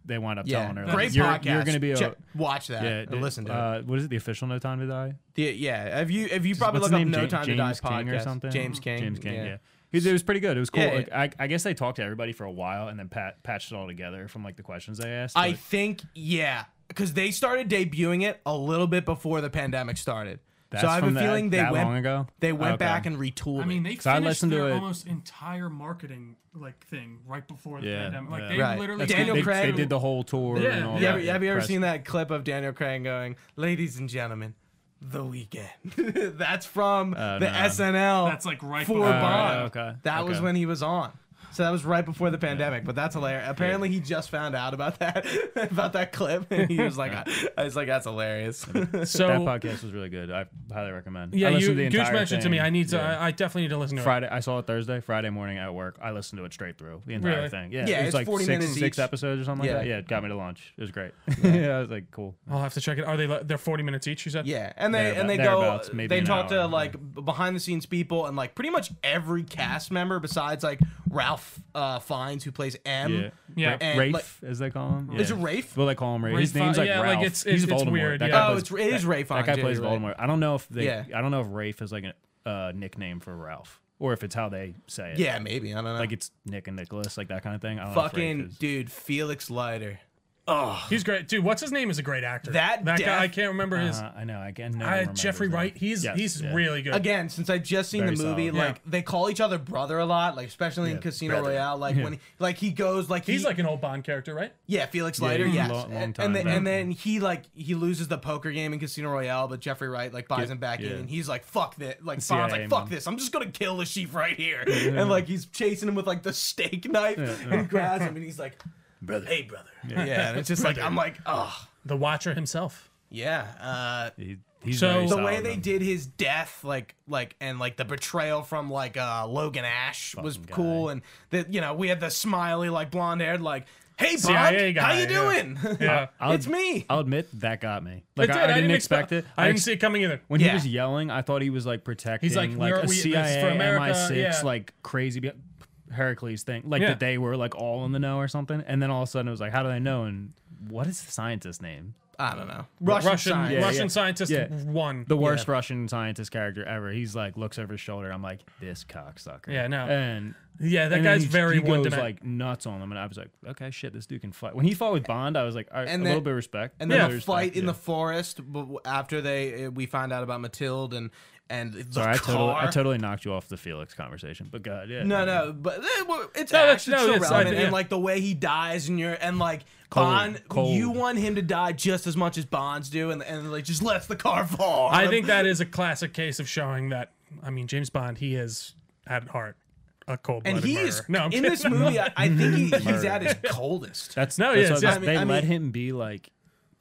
they wind up yeah, telling her, great you're, podcast. You're gonna be a Check- watch that. yeah. and listen to it. uh, What is it? The official No Time to Die. The, yeah, have you have you probably What's look his up name? No James- Time to Die King podcast or something. James King. James King. Yeah. It it was pretty good. It was cool. Yeah, Like, I, I guess they talked to everybody for a while and then pat, patched it all together from like the questions they asked. I but- think yeah, because they started debuting it a little bit before the pandemic started. That's so I have a from that- feeling they that went long ago? they went Okay. back and retooled. I mean, it. they 'Cause I finished listened to their it- almost entire marketing like thing right before the Yeah, pandemic. Like yeah. they Right. literally That's Daniel they, Craig- they did the whole tour. Yeah, and all yeah. You that. ever, have you ever press- seen that clip of Daniel Craig going, "Ladies and gentlemen, the weekend"? That's from Uh, the no. SNL. That's like right for before- Uh, Bond. okay. That was when he was on. So that was right before the pandemic, but that's hilarious. Apparently, he just found out about that about that clip, and he was like, "I was like, that's hilarious." So that podcast was really good. I highly recommend. yeah, I you listened to the Gooch entire mentioned to me. I need to. Yeah. I, I definitely need to listen to it. Friday. I saw it Thursday. Friday morning at work. I listened to it straight through the entire Really? thing. Yeah, Yeah, it was it's like 40 six, minutes six each. episodes or something Yeah. like that. Yeah, it got me to lunch. It was great. Yeah, I was like, cool. I'll have to check it. Are they? They're forty minutes each. You said. Yeah, and they Thereabout- and they go. maybe They an talk to like behind the scenes people and like pretty much every cast member besides like Ralph uh, Fiennes who plays M. Yeah, Yeah. And, Rafe, like- as they call him. Is Yeah. it Rafe? Well, they call him Rafe. His name's like yeah, like, Ralph. it's- He's it's- it's weird, yeah. Oh, plays- it's it is that- Rafe. That guy plays yeah, right. Voldemort. I don't know if they. Yeah. I don't know if Rafe is like a uh, nickname for Ralph or if it's how they say it. Yeah, maybe I don't know. Like it's Nick and Nicholas, like that kind of thing. I don't know if Rafe fucking is. dude, Felix Leiter. He's great, dude. What's his name? Is a great actor. That that death- guy. I can't remember his. Uh, I know. I can never Uh, remember Jeffrey. Wright. He's Yes, he's yeah. really good. Again, since I just seen Very the movie, solid. like Yeah. they call each other brother a lot, like especially in Casino brother. Royale. Like Yeah. when he, like he goes like He's he, like an old Bond character, right? yeah Felix Leiter, he's a yes, long- long and, time and then and then he like he loses the poker game in Casino Royale, but Jeffrey Wright like buys Yeah, him back in, and he's like fuck that, like CIA Bond's like fuck man. this, I'm just gonna kill the chief right here, and like he's chasing him with like the steak knife, and grabs him, and he's like, Brother. hey brother, yeah, and it's just like I'm like oh The Watcher himself. yeah, uh, He, he's So- very The the way they though. did his death like like and like the betrayal from like uh logan ash was Fucking guy. cool and that you know we had the smiley like blonde haired like hey Bond, CIA how guy, you yeah. doing Yeah. I'll- it's me I'll admit that got me. Like It I, did. I didn't expect it. I didn't ex- see it coming either. when Yeah. he was yelling. I thought he was like protecting, He's like, like, we're- a we- this is CIA, for America, MI6, yeah. like crazy be- Heracles thing. Like Yeah. that they were like all in the know or something. And then all of a sudden it was like, how do they know? And what is the scientist's name? i don't know Russian russian, science. Yeah, Russian yeah. scientist Yeah. one. The worst Russian scientist character ever. He's like looks over his shoulder. I'm like, this cocksucker. Yeah, no. And yeah, that and guy's he, very he one goes dimensional. like nuts on them, and I was like, okay, shit, this dude can fight. When he fought with Bond, I was like, all right, And a then- little bit of respect. and then a the little fight respect, in the forest after they uh, we find out about matilda and and the Sorry, I totally, I totally knocked you off the Felix conversation, but God, yeah. no, no, but eh, it's No, no, it's no, still it's- I relevant, think- and like the way he dies, and you're and like Cold, Bond, cold. you want him to die just as much as Bonds do, and and like just lets the car fall. I think that is a classic case of showing that. I mean, James Bond, he is at heart a cold and blooded he murderer. is no, I'm in kidding. this movie. I, I think he, he's at his coldest. That's No, that's yeah, what- it's- I mean- they I let mean- him be like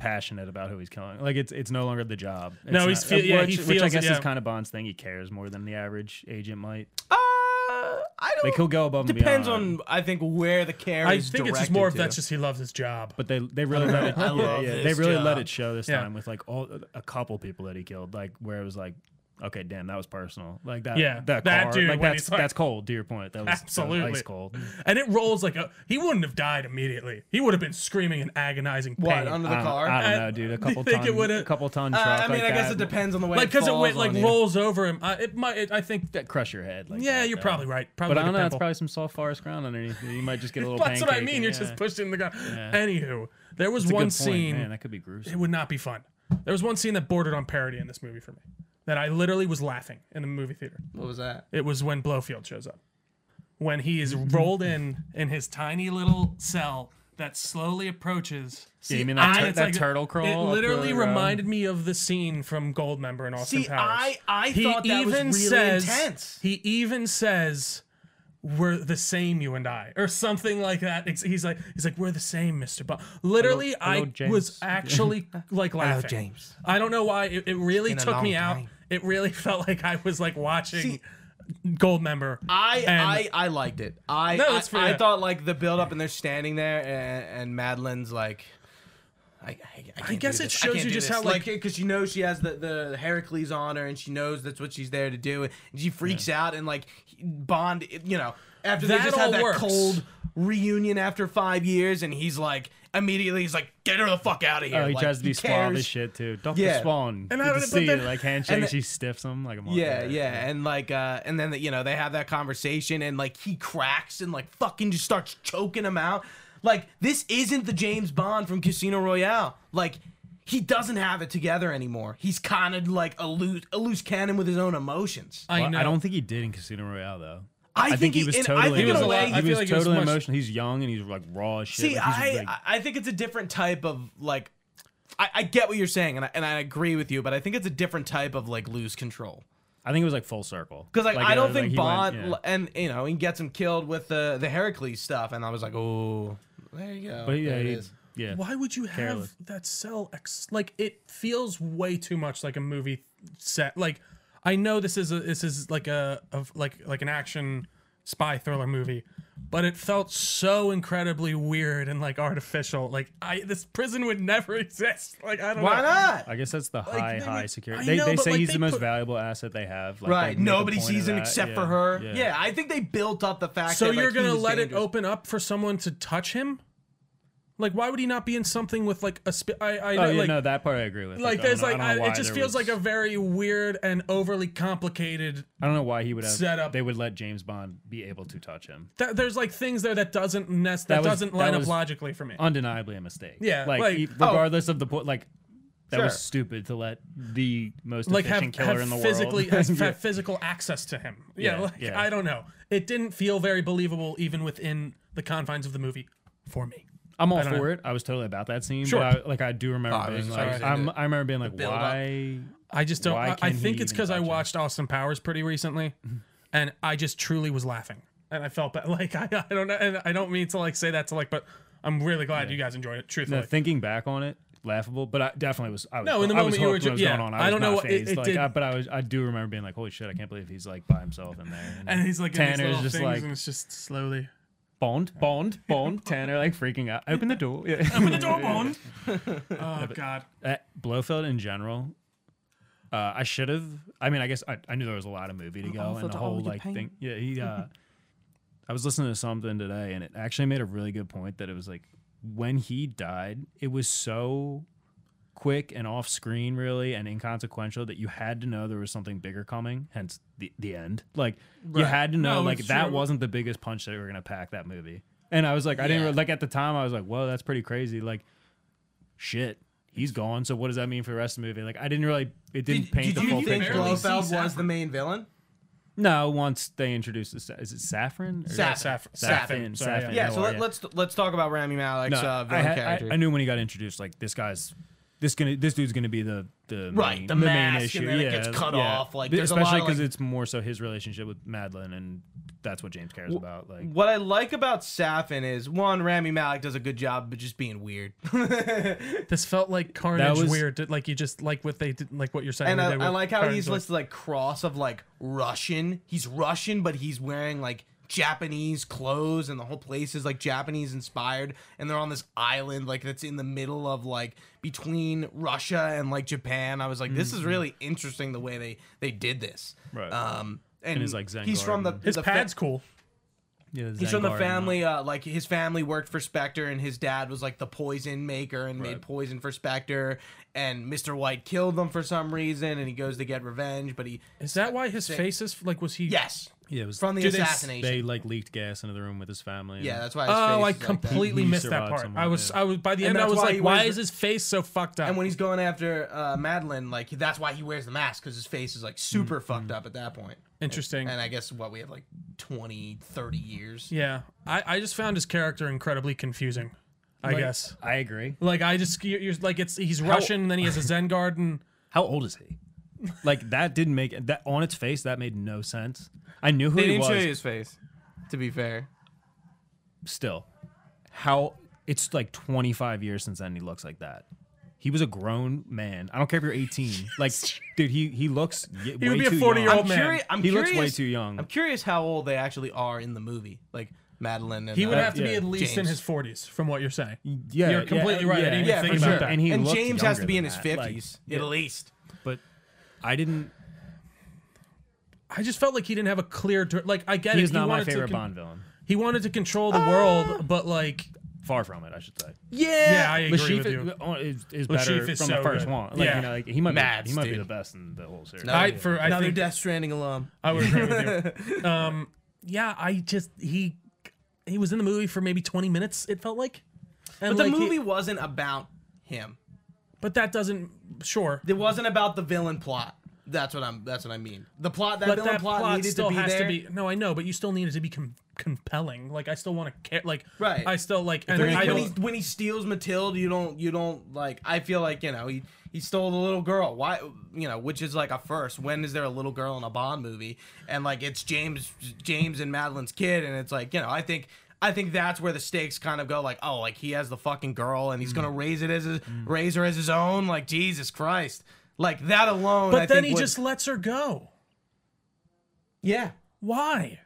passionate about who he's killing. Like it's it's no longer the job. It's No, he's not- feel- yeah, which, he which I feels it, guess is kind of Bond's thing. He cares more than the average agent might. Uh, I don't. Like he'll go above and Depends beyond. on I think where the care I is think it's just directed more of to. that's just he loves his job. But they they really let it. I yeah, love yeah, this they really let it show this Yeah. time with like all a couple people that he killed. Like where it was like. Okay, damn, that was personal. Like that, Yeah, that, that car, dude, like that's like- that's cold. To your point, that was that was Absolutely. ice cold. And it rolls like a. He wouldn't have died immediately. He would have been screaming in agonizing pain. what under the I car. I don't I- know, dude. A couple think ton, it would've- a couple ton Uh, truck. I mean, like I guess that, it depends on the way. like because because it went like rolls over him. I, it might. It, I think. that crush your head. Like Yeah, that, you're though. probably right. Probably But I don't know. It's probably some soft forest ground underneath. You might just get a little. That's what I mean. and- You're yeah. just pushed in the ground. Yeah. Anywho, there was one scene. Man, that could be gruesome. it would not be fun. There was one scene that bordered on parody in this movie for me. That I literally was laughing in the movie theater. What was that? It was when Blofeld shows up. when he is rolled in in his tiny little cell that slowly approaches. Yeah, you mean that, and tur- it's that like- turtle crawl? It literally reminded me of the scene from Goldmember and Austin See, Powers. I I he thought that was even really says intense. he even says we're the same you and I or something like that he's like he's like we're the same Mr. Bond literally hello, I was actually like laughing James. I don't know why it, it really took me long out it really felt like I was like watching See- Goldmember I, I I liked it. I No, I, that's fair. I thought like the build up and they're standing there and, and Madeline's like. I, I, I, can't guess it shows you just this. how, like- because she knows she has the, the Heracles on her and she knows that's what she's there to do and she freaks out and like Bond you know after they That just all had that works. cold reunion after five years and he's like immediately he's like get her the fuck out of here Oh, he Like, tries to be suave cares? as shit too. Doctor Yeah. Swann. And I Good to but see then- Like handshake, and the- she stiffs him like a Yeah, yeah, and like, uh, and then you know they have that conversation, and like he cracks and like fucking just starts choking him out. Like this isn't the James Bond from Casino Royale. Like he doesn't have it together anymore. He's kind of like a loose, a loose cannon with his own emotions. I Well, know I don't think he did in Casino Royale though. I, I think he was in- totally. I think He in was a a way, he I feel was like he was totally much- emotional. He's young and he's like raw as shit. See, like, he's, I, like, I I think it's a different type of like. I, I get what you're saying, and I, and I agree with you, but I think it's a different type of like lose control. I think it was like full circle. Because like, I uh, don't think he Bond went- yeah. and you know he gets him killed with the the Heracles stuff, and I was like, oh, there you go. But yeah, there it he- is. Yeah. Why would you have Careless. that cell? Ex- like it feels way too much like a movie set. Like I know this is a this is like a of like like an action spy thriller movie, but it felt so incredibly weird and like artificial. Like I this prison would never exist. Like I don't know. Why know. not? I guess that's the high, they high would- security. I They, know, they but, say like, he's they the most put- valuable asset they have. Like, they Right. make a Nobody point sees him that. except Yeah, for her. Yeah. Yeah. I think they built up the fact So that you're like, he gonna was let it open up for someone to touch him? Like why would he not be in something with like a sp- I I Oh know, yeah, like, no, that part I agree with. like there's like I don't know I, why it just feels was- like a very weird and overly complicated I don't know why he would have set up- They would let James Bond be able to touch him. that, there's like things there that doesn't nest that, That was- doesn't that line up logically for me. Undeniably a mistake. Yeah, like, like- oh. regardless of the point, like that Sure. was stupid to let the most like have, efficient killer have in the physically world. have, have physical access to him. Yeah, Yeah, like yeah. I don't know. It didn't feel very believable even within the confines of the movie for me. I'm all don't for it. I was totally about that scene. Sure. But I, like I do remember Oh, I was being just- like, I was I'm, I remember being like, build up. why? I just don't. Why I, I can't think he it's even because I touch him? watched Austin Powers pretty recently, mm-hmm. and I just truly was laughing, and I felt bad. Like I, I don't know, and I don't mean to like say that to like, but I'm really glad you guys enjoyed it. Truthfully, No, thinking back on it, laughable. But I definitely was. I was No, in the I was moment you were hooked when it was ju- going yeah, on. I I, was don't know not what- it- phased. it like, did- I, but I was. I do remember being like, holy shit, I can't believe he's like by himself in there. and he's like in these Tanner's little just things, like and it's just slowly Bond, Bond, Bond. Tanner like freaking out. Open the door. Yeah. open the door, Bond. oh God. Uh, Blofeld in general, uh, I should have. I mean, I guess I, I knew there was a lot of movie to go Oh, and the the- whole like pain. thing. Yeah, he. Uh, I was listening to something today, and it actually made a really good point that it was like when he died, it was so quick and off screen, really, and inconsequential that you had to know there was something bigger coming. Hence the the end. Like you had to know, No, like that true. wasn't the biggest punch that they were gonna pack that movie. And I was like, I didn't Yeah. like at the time. I was like, whoa, that's pretty crazy. Like shit, he's gone. So what does that mean for the rest of the movie? Like I didn't really, it didn't Did, paint did the you full think picture. barely Blofeld see was the main villain? No, once they introduced the, is it saffron? Or- Saffron. Saffron. Saffron. Saffron. yeah. Yeah. So Noir, let, let's let's talk about Rami Malek's No, uh, I, villain had- I- character. I knew when he got introduced, like this guy's. This gonna this dude's gonna be the the Right, main, the main mask, issue. and then it yeah, gets cut yeah. off, like, there's especially because like- it's more so his relationship with Madeline, and that's what James cares about. Like what I like about Safin is one, Rami Malek does a good job of just being weird. This felt like Carnage was- weird. Like you just like what they did, like what you're saying. and they I, did I like how Carnage, he's like- listed like cross of like Russian. He's Russian, but he's wearing like Japanese clothes, and the whole place is like Japanese inspired. And they're on this island like that's in the middle of like between Russia and like Japan. I was like, this is really interesting the way they they did this. Right. Um, and, he's like, Zen he's from the. His the fa- pad's cool. yeah, He's from the family, uh, like his family worked for Spectre, and his dad was like the poison maker and made poison for Spectre. And Mr. White killed them for some reason, and he goes to get revenge. But he, Is that why his Sick. face is like? Was he? yes, Yeah, it was from the Do they assassination. they like leaked gas into the room with his family. yeah, that's why. His Oh, face I is like that. completely missed that part. someone, I was, yeah. I was by the And end. I was why like, why wears is the- his face so fucked up? And when he's going after uh, Madeline, like that's why he wears the mask because his face is like super Mm-hmm. fucked up at that point. Interesting. And I guess what we have like 20, 30 years. Yeah, I, I just found his character incredibly confusing. I Like, guess. I agree. Like I just you're, you're- like it's he's Russian, and then he has a Zen garden. How old is he? Like that didn't make that on its face. That made no sense. I knew who They he didn't was. show you his face, to be fair. Still, how it's like 25 years since then he looks like that. He was a grown man. I don't care if you're 18. Like, dude, he he looks y- He way would be a too 40 year young. old man. Curi- I'm He looks curious, way too young. I'm curious how old they actually are in the movie, like Madeline. And, He would uh, have to be yeah, at least in James. his 40s, from what you're saying. Yeah, You're completely right. I didn't even yeah, think for about sure. that. And he and looked James has to younger be in than his that. Like, fifties yeah. at least. But I didn't. I just felt like he didn't have a clear. dir- Like I get He it. is not my wanted to favorite con- Bond villain. He wanted to control the world, but like, Far from it, I should say. yeah, I agree Le Chiffre with you. is, is Le Chiffre better is from so the first good. one. Like, Yeah. you know, like, he might Mads, be, he might be dude. the best in the whole series. I for I Another think Death Stranding alum. I would agree with you. Um, yeah, I just he he was in the movie for maybe 20 minutes. It felt like, and But the like he- movie wasn't about him. But that doesn't sure. It wasn't about the villain plot. That's what I'm. That's what I mean. The plot. That But villain that plot, plot, needed still to be has there. to be. No, I know, but you still need it to be com- compelling. Like I still want to care. Like Right. I still like. And when, I when, he, don't. when he steals Matilda, you don't you don't like. I feel like you know he he stole the little girl. Why you know which is like a first. When is there a little girl in a Bond movie? And like it's James James and Madeline's kid, and it's like you know I think. I think that's where the stakes kind of go. Like, oh, like he has the fucking girl, and he's Mm. gonna raise it as his, raise her as his own. Like Jesus Christ, like that alone. But I then think he would- just lets her go. yeah. Why?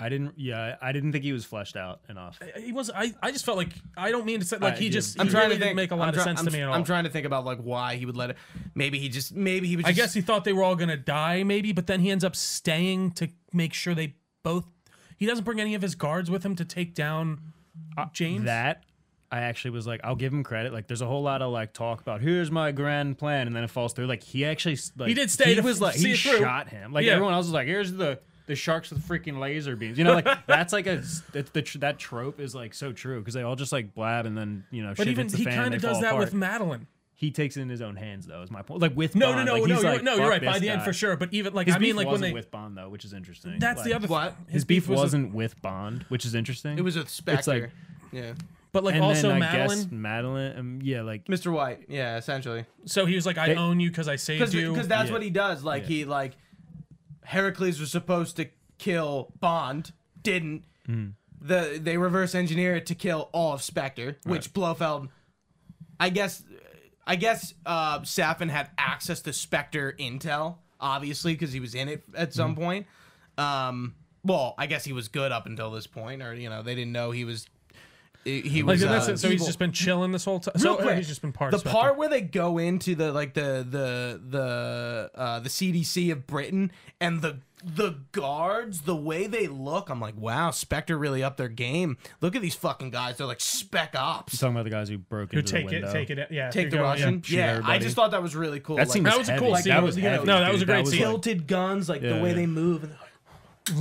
I didn't. Yeah, I didn't think he was fleshed out enough. He was. I. I just felt like I don't mean to say like I he do. just. I'm he trying really to didn't think. make a lot I'm of try- sense I'm, to me at all. I'm trying to think about like why he would let it. Maybe he just. Maybe he was. I Just, guess he thought they were all gonna die, maybe, but then he ends up staying to make sure they both. He doesn't bring any of his guards with him to take down uh, James. That I actually was like, I'll give him credit. Like, there's a whole lot of like talk about here's my grand plan, and then it falls through. Like, he actually like He did stay He was like he it through. shot him. Like Yeah. everyone else was like, here's the the sharks with freaking laser beams. You know, like that's like a that's the that trope is like so true because they all just like blab and then you know but even he kind of does that apart. with Madeline. He takes it in his own hands though. Is my point. Like with No, Bond, no, no, like, no. he's You're, like, no, you're right. By this the end, for sure. But even like His I mean, like when wasn't they. with Bond though, which is interesting. That's Like, the other. What? His beef was wasn't with Bond, which is interesting. It was with Spectre. like- yeah. But like and also then I Madeline. guess Madeline, um, yeah, like Mr. White. Yeah, essentially. So he was like, "I They- own you because I saved you." Because that's Yeah. what he does. Like Yeah. he like Heracles was supposed to kill Bond, didn't. Hmm. The they reverse engineer it to kill all of Spectre, which Blofeld. I guess, I guess uh, Safin had access to Spectre intel, obviously, because he was in it at some Hmm. point. Um, well, I guess he was good up until this point, or you know, they didn't know he was. He he Like was. uh. So he's evil. just been chilling this whole time. Real So quick, he's just been part. the part where they go into the like the the the uh the CDC of Britain and the the guards, the way they look, I'm like, wow, Spectre really upped their game. Look at these fucking guys; they're like spec ops. You're talking about the guys who broke Who into take the it? window. Take it. Yeah. Take the go, Russian, shoot yeah. I everybody. just thought that was really cool. That like, scene That was was a cool heavy. scene. That was You know, heavy, no, that was a great scene. like- tilted guns, like the Yeah, way yeah. they move. And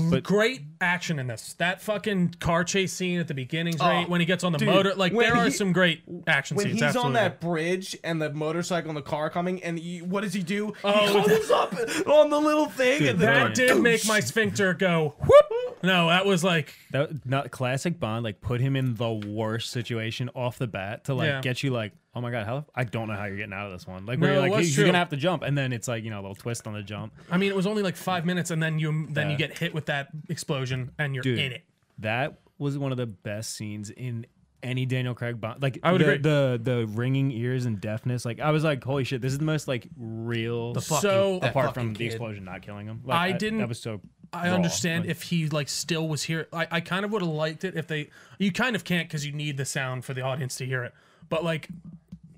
but Great action in this. That fucking car chase scene at the beginning's Oh. When he gets on the dude, motor, like there are he- some great action when scenes. he's on that bridge and the motorcycle and the car coming, and he, what does he do? Oh, he comes up on the little thing, and the that did make my sphincter go whoop. No, that was like that not classic Bond. Like put him in the worst situation off the bat to like Yeah. get you like, oh my god, how I don't know how you're getting out of this one. Like No, where you're it like was he's true. gonna have to jump, and then it's like you know a little twist on the jump. I mean, it was only like five minutes, and then you then you Yeah. get hit with that explosion, and you're Dude. in it. That was one of the best scenes in any Daniel Craig Bond. Like I would the, agree. the the ringing ears and deafness. Like I was like, holy shit, this is the most like real. The fucking- So- that apart fucking from the kid. explosion not killing him. Like, I didn't- That was so. I raw. understand Like, if he like still was here. I, I kind of would have liked it if they. You kind of can't because you need the sound for the audience to hear it. But like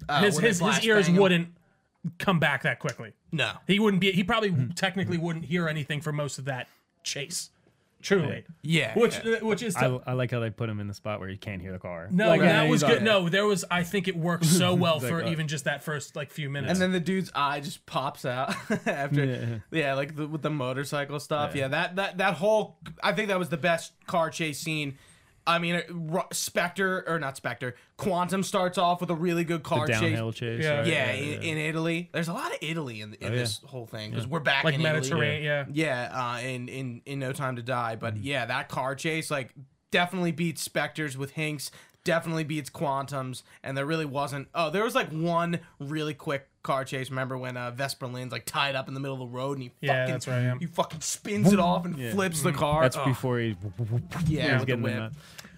Uh, his when they his, his flashbang ears him. wouldn't come back that quickly. No, He wouldn't be. He probably Hmm. technically wouldn't hear anything for most of that chase. Truly, yeah, which yeah. which is I, I like how they put him in the spot where he can't hear the car. no, Like, that he's was like- good. No, there was. I think it worked so well for like, uh, even just that first like few minutes. And then the dude's eye just pops out after, yeah, Yeah. like the, with the motorcycle stuff. Yeah. Yeah. that that that whole. I think that was the best car chase scene I mean, uh, Spectre or not Spectre, Quantum starts off with a really good car chase. downhill chase. Yeah. right? Yeah, in, in Italy. There's a lot of Italy in, in Oh, yeah. this whole thing because we're back like in Italy. Mediterranean. Yeah. Yeah, uh, in in in No Time to Die. But Mm-hmm. yeah, that car chase like definitely beats Spectres with Hinx. Definitely beats Quantums, and there really wasn't. Oh, there was like one really quick car chase. Remember when uh, Vesper Lynd's like tied up in the middle of the road and he Yeah, fucking that's right, yeah. he fucking spins it off and flips the car. That's Oh, before he. yeah, was with the getting whip. the.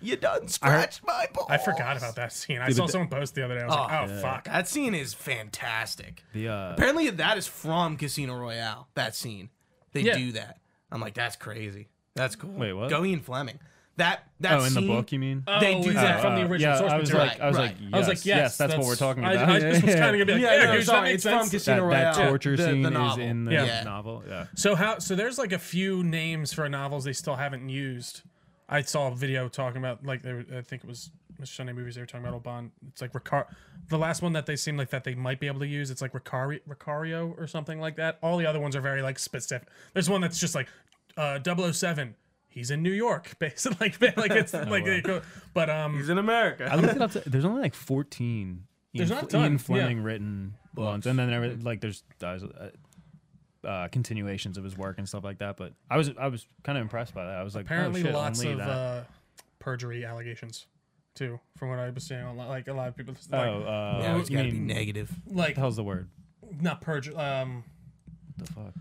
You done scratched my balls. I forgot about that scene. I Dude, saw but the- someone post the other day. I was like, Oh, oh fuck. That scene is fantastic. The uh, Apparently, that is from Casino Royale. That scene, they Yeah. do that. I'm like, that's crazy. That's cool. Wait, what? Go Ian Fleming. That that oh, in the book, you mean? They Oh, do is that. from the original yeah, source I was material. like, I was Right, like, right. yes, I was like, yes, that's, what we're talking I, about. I just was trying to be like, Yeah, yeah, no, dude, that sorry, makes it's sense. from Casino that, that Royale. torture The- the scene is novel. in the Yeah. novel. Yeah. So how? So there's like a few names for novels they still haven't used. I saw a video talking about like they were, I think it was Mr. Sunday movies. They were talking about old Bond. It's like Ricar- the last one that they seem like that they might be able to use. It's like Ricari- Ricario or something like that. All the other ones are very like specific. There's one that's just like uh, 007. He's in New York, basically. Like, like it's like, they go- but um, He's in America. I looked it up. To, there's only like 14 There's Ian, not a Fle- Ian ton, Fleming written ones, and then there, like there's uh, uh, continuations of his work and stuff like that. But I was I was kind of impressed by that. I was like, apparently oh, shit, lots of uh, perjury allegations too, from what I was seeing online. Like a lot of people, oh, like, uh, yeah, it's you gotta be negative. like what the the word? not perjury, um, The fuck?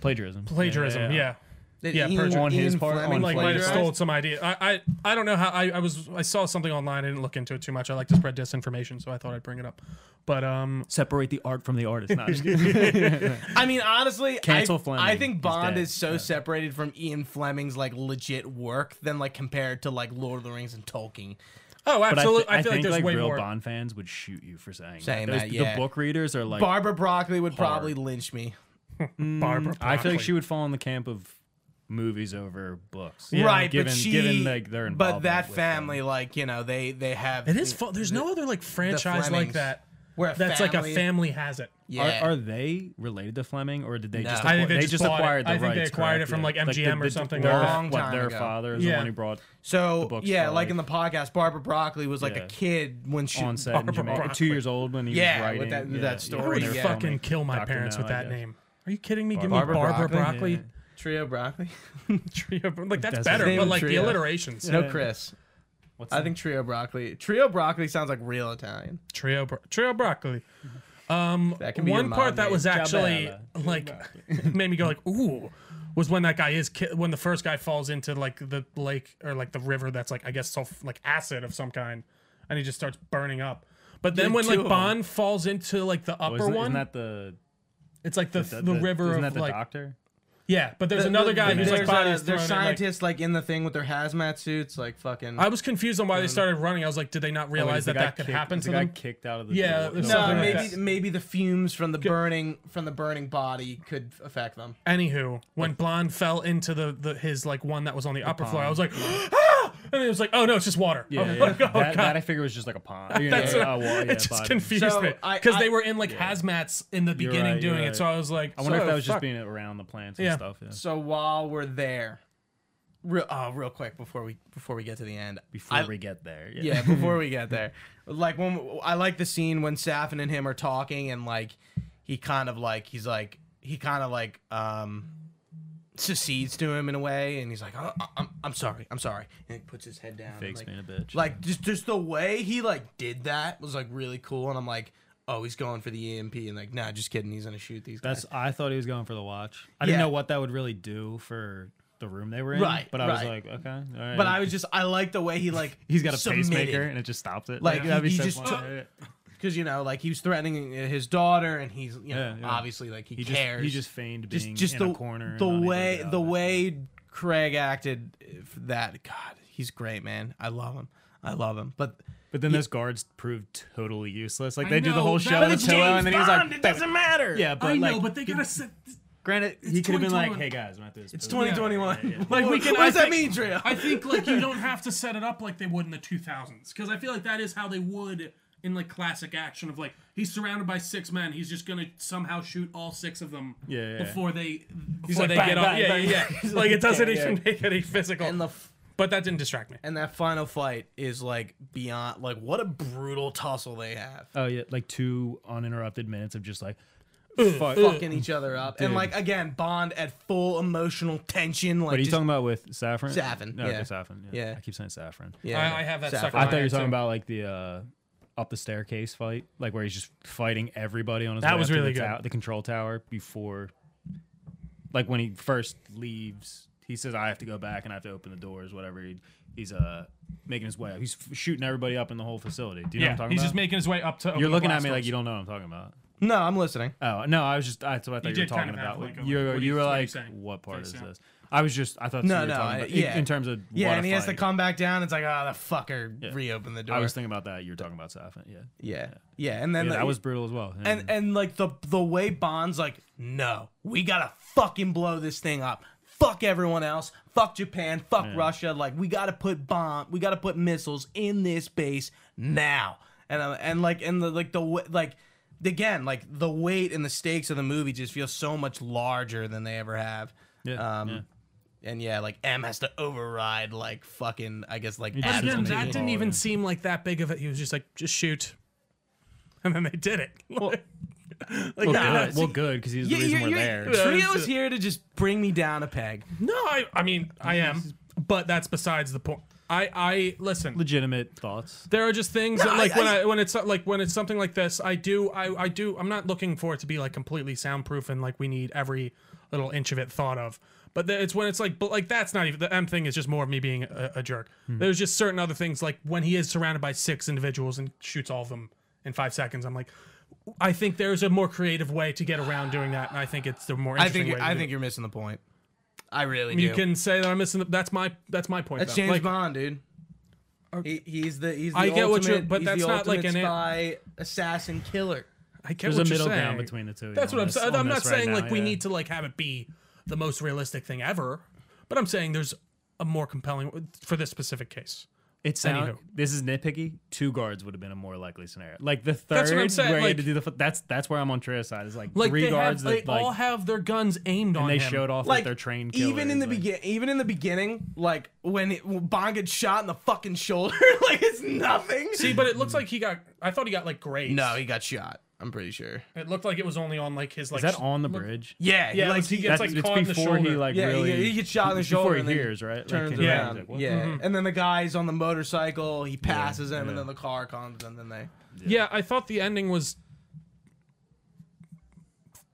Plagiarism. plagiarism. yeah. Did Yeah, Ian, perjur- on his Ian part, Fleming on like might have plagiarized? stole some idea. I, I I don't know how I, I was I saw something online. I didn't look into it too much. I like to spread disinformation, so I thought I'd bring it up. But um, Separate the art from the artist. Not. I mean, honestly, Cancel I, Fleming. I think Bond dead. is so Yeah. separated from Ian Fleming's like legit work than like compared to like Lord of the Rings and Tolkien. oh, But I, absolutely. thi- I, I feel think like there's way real more. Bond fans would shoot you for saying, Saying that. That, yeah. The book readers are like, Barbara Broccoli would hard. probably lynch me. Barbara I feel like she would fall in the camp of movies over books. right, given but she, given like their but that family, them. like you know, they they have It is. Fu- there's no other like franchise like that. where a That's like a family- family has it. Yeah, Are, are they related to Fleming, or did they No. just? I think acquire- they they just just it. acquired the I think they rights, acquired it correct? from, like, Yeah. MGM or the- something Their, like that. Long what, time their ago. father is Yeah. the one who brought so books yeah, like in the podcast, Barbara Broccoli was like Yeah. a kid when she on set in Barbara Jamaica. Broccoli. Two years old when he Yeah, was writing. with that- with yeah, that yeah. story, I would When they were yeah. fucking kill my Dr. parents with No, I that name. Are you kidding me? Give me Barbara Broccoli? Broccoli. Trio Broccoli. Trio, like that's, That's better, his but name, like the Trio. alliterations. No, Chris. What's I the- think Trio Broccoli. Trio Broccoli sounds like real Italian. Trio, bro- trio broccoli. Um, That can be your one part that name. was actually Ciao, like made me go like ooh was when that guy is ki- when the first guy falls into like the lake or like the river that's like I guess sulf- like acid of some kind, and he just starts burning up. But then Yeah, when two like of 'em. Bond falls into like the Oh, upper isn't, one, isn't that the it's like the the, the, river Isn't of that the like doctor? Yeah. But there's another guy who's like bodies uh, thrown there's in, like- scientists like, in the thing with their hazmat suits, like fucking. I was confused on why they started running. I was like, did they not realize Oh, that that could kicked- happen the to guy them? kicked out of the Yeah, door. no, something like maybe that. maybe the fumes from the burning from the burning body could affect them. Anywho, when Blonde fell into the, the his like one that was on the upper floor, I was like, ah! And it was like, oh no, it's just water. Yeah, Oh, yeah, like, yeah. oh, that, God. that I figure was just like a pond. You know, That's yeah, what- a wall, yeah, it just body. confused So, me because they were in like hazmats in the You're beginning right, you're doing it. So I was like, I wonder so, if that was just being around the plants and Yeah. stuff. Yeah. So while we're there, real uh, real quick before we before we get to the end, Before I- we get there, yeah. yeah, before we get there, like when I like the scene when Safin and him are talking and like he kind of like he's like he kind of like um secedes to him in a way, and he's like, oh, I'm I'm sorry, I'm sorry, and he puts his head down. fakes like, being a bitch. like just just the way he like did that was like really cool, and I'm like, oh, he's going for the EMP, and like, nah, just kidding, he's gonna shoot these guys. I thought he was going for the watch. I didn't know what that would really do for the room they were in. Right, But I was like, okay, all right. But I was just I like the way he like He's got a submitted. pacemaker and it just stopped it. Like, that'd be he- he so just took- Yeah. Because you know like he was threatening his daughter, and he's you know Yeah, yeah. obviously like he, He just cares. he just feigned being just in the a corner. the way get out the way Craig acted for that God he's great man I love him I love him but But then those guards proved totally useless. Like I they do the whole show with it's James and then he's like, it doesn't matter Yeah, but I know, like, but they gotta set. granted, he could have been like, "Hey guys, I'm at this." it's 2021 Yeah, yeah, yeah. Like we can. what does I that mean Trio I think like you don't have to set it up like they would in the 2000s because I feel like that is how they would in like classic action of like he's surrounded by six men he's just gonna somehow shoot all six of them Yeah, yeah. before they before like, they bang, get up bang, yeah bang. yeah yeah like it doesn't Yeah, even yeah. make any physical and the f- but that didn't distract me. And that final fight is like beyond like what a brutal tussle they have. Oh yeah, like two uninterrupted minutes of just like fuck. Fucking each other up. And like again, Bond at full emotional tension. Like What are you just- talking about with saffron? Saffron, No, yeah. okay, saffron. Yeah. Yeah. I keep saying saffron. Yeah. I, I have that Saffron. stuck. I thought you were talking about like the uh, up the staircase fight, like where he's just fighting everybody on his. That way was up to really the, good. the control tower before, like when he first leaves, he says, "I have to go back and I have to open the doors." Whatever. He, he's uh making his way. up. He's f- shooting everybody up in the whole facility. Do you know Yeah, what I'm talking he's about? just making his way up to. You're looking at glass me like you don't know what I'm talking about. No, I'm listening. Oh no, I was just that's what I thought you, did were kind talking of have, about. like, a, you like, were what are you you- were what are you like, saying? what part is Face down. this? I was just I thought No, no, I- yeah. in terms of Yeah, and he has to come back down. It's like, oh, the fucker Yeah. reopened the door. I was thinking about that. You were talking about Saffron. Yeah, yeah, yeah, and then yeah, the- that was brutal as well. Yeah. and and like the the way Bond's like, no, we gotta fucking blow this thing up. Fuck everyone else. Fuck Japan. Fuck Russia. Like we gotta put bomb. We gotta put missiles in this base now. And uh, and like and the like the like again like the weight and the stakes of the movie just feel so much larger than they ever have. Yeah, Um, yeah. And yeah, like M has to override like fucking I guess like just But again, that didn't even seem like that big of it. He was just like, just shoot, and then they did it. like, well, nah, good. see- well, good because he's the reason you're- we're you're- there. Trio is here to just bring me down a peg. no, I, I mean, I am, but that's besides the point. I, I listen. Legitimate thoughts. There are just things No, that, like I- when I- I when it's like when it's something like this, I do I I do I'm not looking for it to be like completely soundproof and like we need every little inch of it thought of. But the, it's when it's like but like that's not even the M thing is just more of me being a, a jerk. Hmm. There's just certain other things like when he is surrounded by six individuals and shoots all of them in five seconds. I'm like, I think there's a more creative way to get around doing that, and I think it's the more I think way. To I do think it. you're missing the point. I really you do. can say that I'm missing. The, that's my that's my point. That's though. James Like, Bond, dude. He, he's the he's the I get what you're- but he's that's not like ultimate an- spy assassin killer. I get There's what a you're middle saying. ground between the two. That's what I'm saying. I'm not right saying now, like we need to like have it be the most realistic thing ever, but I'm saying there's a more compelling for this specific case. It sound, Anywho. this is nitpicky. Two guards would have been a more likely scenario. Like the third, That's what I'm saying, where like- to do the. That's that's where I'm on Tria's side. Is like, Like three they guards have, they that like all have their guns aimed on and they him. showed off Like like their trained even in the killers, like- begin, even in the beginning, like when, it, when Bond gets shot in the fucking shoulder, like it's nothing. See, but it looks like he got. I thought he got like grazed. no, he got shot. I'm pretty sure. it looked like it was only on like his like. Is that on the look- bridge? Yeah, Yeah, he, like he he gets That's like it's caught in the before he shoulder. like yeah, really. he, he gets shot in the shoulder before he and hears right. Like, turns can- around. he's like, yeah, Mm-hmm. and then the guy's on the motorcycle. He passes him, and then the car comes, and then they. Yeah, I thought the ending was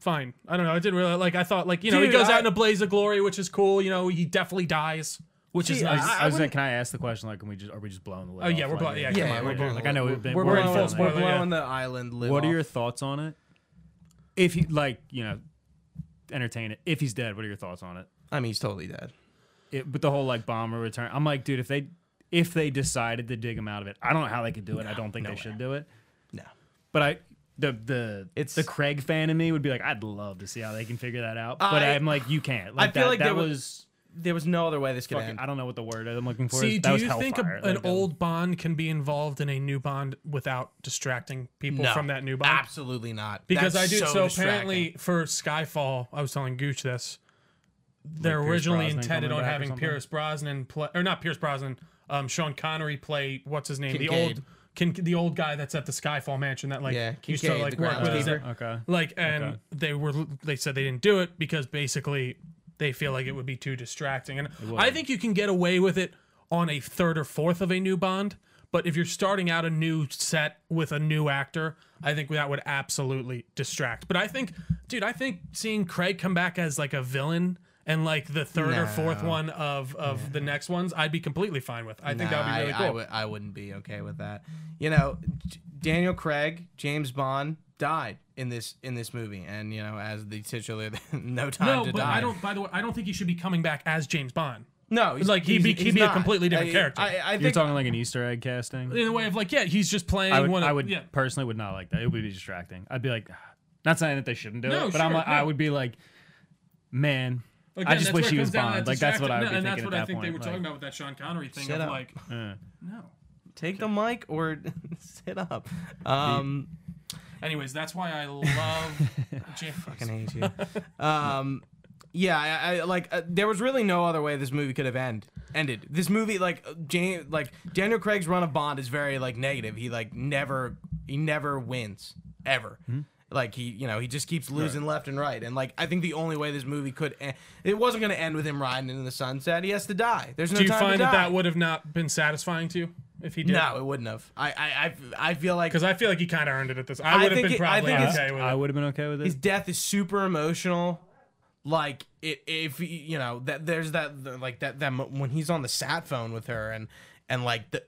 fine. I don't know. I didn't really like. I thought like you know he goes I- out in a blaze of glory, which is cool. You know he definitely dies, which is See, nice. I, I was saying, wouldn't- can I ask the question? Like, can we just are we just blowing the lid? Oh, yeah, off, we're like, blow- yeah, Yeah, come on, we're we're blowing. Like I know we've been We're, we're blowing, full we're blowing yeah. the island lid What are your thoughts on it? If he like you know, entertain it. If he's dead, what are your thoughts on it? I mean, he's totally dead. it with the whole like bomber return. I'm like, dude, if they if they decided to dig him out of it, I don't know how they could do it. I don't think they should do it. No. But I the the It's- the Craig fan in me would be like, I'd love to see how they can figure that out. But I- I'm like, you can't. Like I feel that, like that was- was There was no other way this could fucking, end. I don't know what the word I'm looking for. See, is. That do was you think a, an Like, old Bond can be involved in a new Bond without distracting people No, from that new Bond? Absolutely not. Because That's I do. So, distracting. apparently, for Skyfall, I was telling Gooch this. They're Pierce originally Brosnan intended on having? Pierce Brosnan play, or not Pierce Brosnan, um, Sean Connery play what's his name, the old, Kin, the old guy that's at the Skyfall mansion that like Yeah, used to like work with his groundskeeper. Okay. like and Okay. they were they said they didn't do it because basically they feel like it would be too distracting. And i think you can get away with it on a third or fourth of a new bond but if you're starting out a new set with a new actor i think that would absolutely distract. But i think dude i think seeing craig come back as like a villain and like the third or fourth one of of the next ones i'd be completely fine with. I think that would be really I, cool. I, would, I wouldn't be okay with that. You know, J- Daniel Craig, James Bond died in this in this movie, and you know, as the titular, no time no to but die. i don't by the way i don't think he should be coming back as james bond No, he's, Like, he'd he's- be- he'd he's be a completely different I- character. I, I You're think talking like an Easter egg casting. in a way of like yeah he's just playing I would, one of I would yeah personally would not like that. It would be distracting. I'd be like, not saying that they shouldn't do No, it, but I'm sure, like, I would be like, man, Again, I just wish where it he comes was Bond. that Like that's what I would distracting- be and thinking that's what at I think point. they were like, talking about with that Sean Connery thing Sit of up. like eh. no. take the mic or sit up. Um, Anyways, that's why I love James. fucking hate you. um, Yeah, I, I like. Uh, there was really no other way this movie could have end ended. This movie, like uh, Jan, like Daniel Craig's run of Bond is very like negative. He like never, he never wins ever. Hmm? Like he, you know, he just keeps losing left and right. And like, I think the only way this movie could, end, it wasn't going to end with him riding in the sunset. He has to die. There's no Do you time to find that die. that would have not been satisfying to you if he did? No, it wouldn't have. I, I, I, I feel like Because I feel like he kind of earned it at this. I I would have think been it- I probably think it's- okay with it. I would have been okay with it. his death is super emotional like it if you know that there's that the- like that that mo- when he's on the sat phone with her and and like the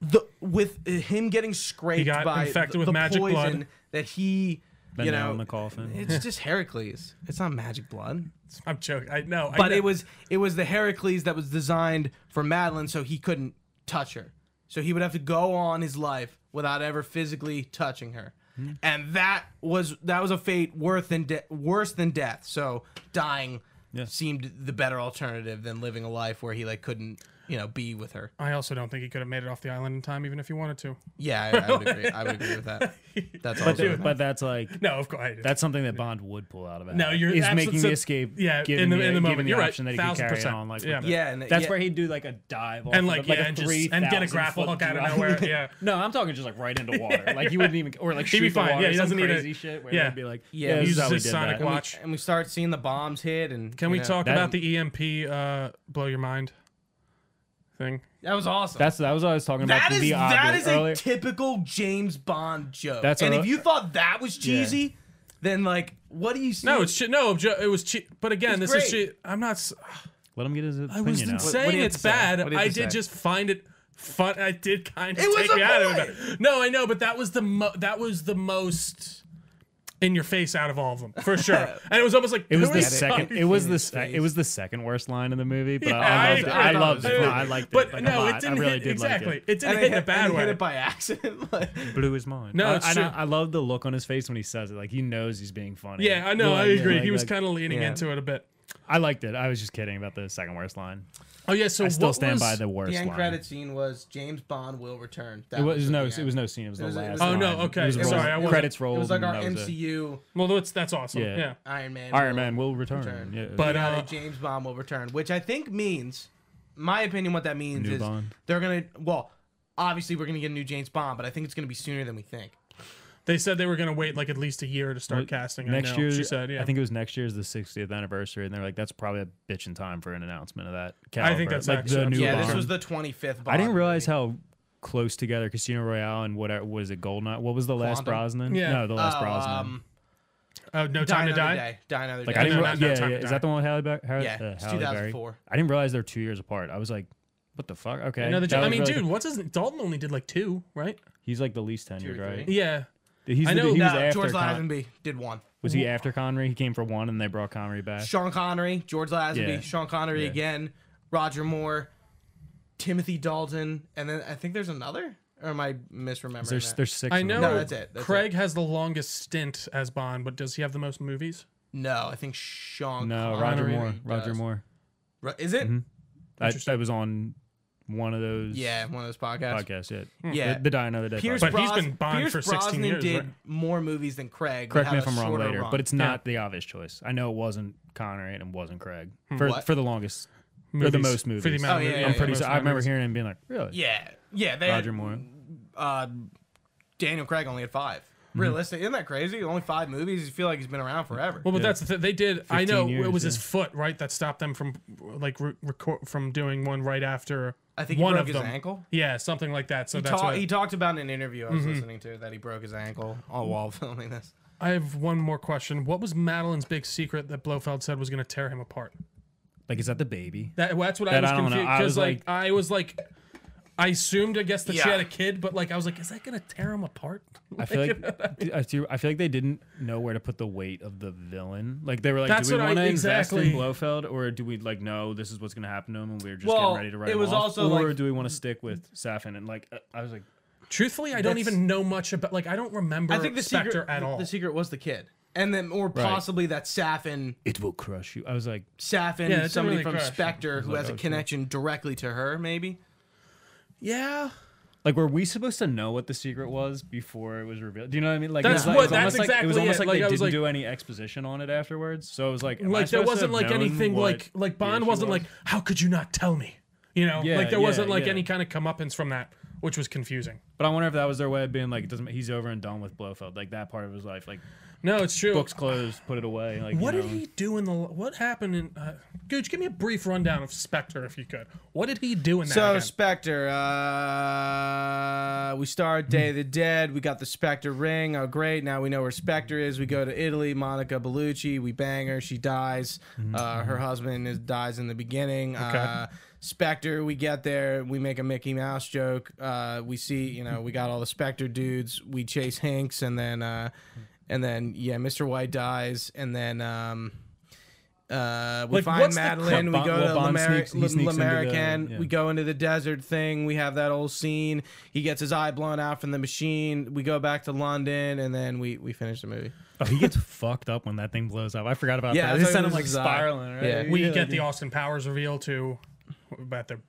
the with him getting scraped got by infected the, with the magic poison blood. that he you nail know in the coffin. it's just Heracles it's not magic blood I'm joking. I know. I but know. it was it was the Heracles that was designed for Madeline so he couldn't touch her so he would have to go on his life without ever physically touching her Hmm. and that was that was a fate worse than de- worse than death so dying Yeah. seemed the better alternative than living a life where he like couldn't you know be with her I also don't think he could have made it off the island in time, even if he wanted to. yeah I, I would agree I would agree with that that's but, also th- but that's like No, of course. I did. that's something that Bond would pull out of it. No, you're is absolute- making so- the escape. yeah, given in the- in the given moment. You're right, option that he could thousand carry percent. on. Like Yeah. the- yeah and That's yeah, where he'd do like a dive, off And, of like, it, like yeah, a and just- and get a grapple hook out of nowhere, yeah. no, I'm talking just like right into water. Like he wouldn't even, or like He'd shoot be the fine. water, Yeah, he doesn't need a- crazy shit. Where yeah. they'd be like, Yeah, yeah, he this is uses how we his did sonic that. watch. and we start seeing the bombs hit and Can you we know, talk that- about the EMP uh, blow your mind thing? that was awesome That's that was what I was talking about. That the is that obvious is a earlier. typical James Bond joke. That's and a- if you thought that was cheesy, then like, what do you see? No, it's che- no, it was cheap. But again, It's this is great. che- I'm not. Let him get his I wasn't opinion out. what saying do you it's say? bad. What do you have I did say? just find it fun. I did kind of It take a me out of point. it. No, I know, but that was the mo- that was the most in your face out of all of them for sure. and it was almost like It was the second. It was the his se- face. it was the second worst line in the movie, but Yeah, I, I loved it. I I loved it it. I liked it. But like, no, a it didn't I really hit did exactly. like it. It didn't and hit in a bad way. hit it by accident. like- Blew his mind. No, I, it's I, true. I love the look on his face when he says it. Like he knows he's being funny. yeah, I know. I agree. like- he was like- kind of leaning yeah. into it a bit. I liked it. I was just kidding about the second worst line. Oh yeah, so I still what stand by the worst the end line. credit scene was James Bond will return. That It was, the no. end. It was no scene. It was the was- it last. was- Oh, no, okay, It was sorry, rolled- I wasn't- credits It was like our that was it. MCU Well, that's that's awesome. Yeah. Yeah. Iron Man. Iron will Man will return. return. Yeah. But, uh, James Bond will return, which I think means, my opinion, what that means is Bond. they're gonna. Well, obviously we're gonna get a new James Bond, but I think it's gonna be sooner than we think. They said they were going to wait like at least a year to start Well, casting. next I know. year, she said, yeah. I think it was next year's the 60th anniversary, and they're like, that's probably a bitch in time for an announcement of that. I think that's like actually- the new yeah, Bond. this was the 25th. Bond I didn't realize movie. how close together Casino Royale and what was it Gold Goldeneye? What was the last Quantum? Brosnan? Yeah. No, the last Oh, Brosnan. um, oh, no Die time to die. Day. Die Another like Day. I didn't. no, rea- no, no, yeah, Time yeah. to Is that the one with Halle Berry? Halle- Yeah, uh, it's Halle Berry? 2004. I didn't realize they're two years apart. I was like, what the fuck? Okay. Another. That I mean, really- dude, what's his? Dalton only did like two, right? he's like the least Two or tenured, right? Yeah. He's I the, know- he No, was after George Con- Lazenby did one. was he after Connery? He came for one, and they brought Connery back. Sean Connery, George Lazenby, Yeah. Sean Connery Yeah. again, Roger Moore, Timothy Dalton, and then I think there's another. Or am I misremembering There's that? there's six. I of know. them. No, that's it, that's Craig has the longest stint as Bond, but does he have the most movies? no, I think Sean. No, Roger Connery Moore. Roger does. Moore. Ro- Is it? Mhm. I, Interesting. I was on one of those. Yeah, one of those podcasts. podcasts. Yeah. Yeah. The, the Die Another Day. Pierce podcast. But he's Bros- been Bond Pierce for 16 Brosnan years, did right? more movies than Craig. Correct me if I'm wrong later, run. but it's not the obvious choice. I know it wasn't Connery and it wasn't Craig for What? for the longest for Movies. the most For the movies. amount Oh, of yeah, movies. yeah, I'm yeah. pretty. Most sure I remember movies. hearing him being like, really, yeah, yeah. They Roger had, Moore. Uh, Daniel Craig only had 5 Mm-hmm. Realistic, isn't that crazy? Only five movies. You feel like he's been around forever. Well, but Yeah. that's the thing. They did. I 15 know it years, was his yeah. foot, right, that stopped them from like re- record from doing one right after. I think he one broke of his them. ankle. Yeah, something like that. So He, that's ta- why Mm-hmm. he talked about in an interview I was listening to that he broke his ankle all while filming this. I have one more question. What was Madeline's big secret that Blofeld said was going to tear him apart? like, is that the baby? That that's what I was I confused because like, like- I was like. I assumed, I guess, that she had a kid, but like I was like, is that gonna tear him apart? I feel like I feel I feel like they didn't know where to put the weight of the villain. Like they were like, That's do we want to invest exactly. in Blofeld, or do we like no, this is what's going to happen to him, and we're just Well, getting ready to write it him was off? also, or like- do we want to stick with Safin? And like, uh, I was like, Truthfully, I don't even know much about. Like, I don't remember I think the Spectre secret at all. The secret was the kid, and then or possibly that Safin it will crush you. I was like, Safin, Yeah, somebody really from. Spectre who like, has a okay. connection directly to her, maybe. Yeah, Like, were we supposed to know what the secret was before it was revealed? Do you know what I mean? Like, That's it was like, what- it was almost that's like, it was almost it. like, Like, they didn't like- do any exposition on it afterwards. So it was like, like there wasn't like anything like like Bond wasn't was? like how could you not tell me? You know, Yeah, like there yeah, wasn't like yeah. any kind of comeuppance from that, which was confusing. But I wonder if that was their way of being like, it doesn't. He's over and done with Blofeld. Like that part of his life, like No, it's true. books closed, put it away. Like What you did he do in the? What happened in? Uh, Gooch, give me a brief rundown of Spectre, if you could. What did he do in that? So again? Spectre, uh, we start Day of the Dead. We got the Spectre ring. Oh, great! Now we know where Spectre is. We go to Italy. Monica Bellucci. We bang her. She dies. Uh, her husband is dies in the beginning. Uh, Spectre. We get there. We make a Mickey Mouse joke. Uh, we see, you know, we got all the Spectre dudes. We chase Hinx, and then, uh, and then, yeah, Mr. White dies, and then. Um, uh, we Like, find what's the Madeline. Bond- we go well, to Bond Lamar- sneaks- he sneaks into the- L'Américain. yeah. We go into the desert thing. We have that old scene. He gets his eye blown out from the machine. We go back to London, and then we we finish the movie. Oh, he gets fucked up when that thing blows up. I forgot about Yeah, that. I They thought sent him was like his eye. spiraling. Right? Yeah. we Yeah, get the. Austin Powers reveal too, but they're,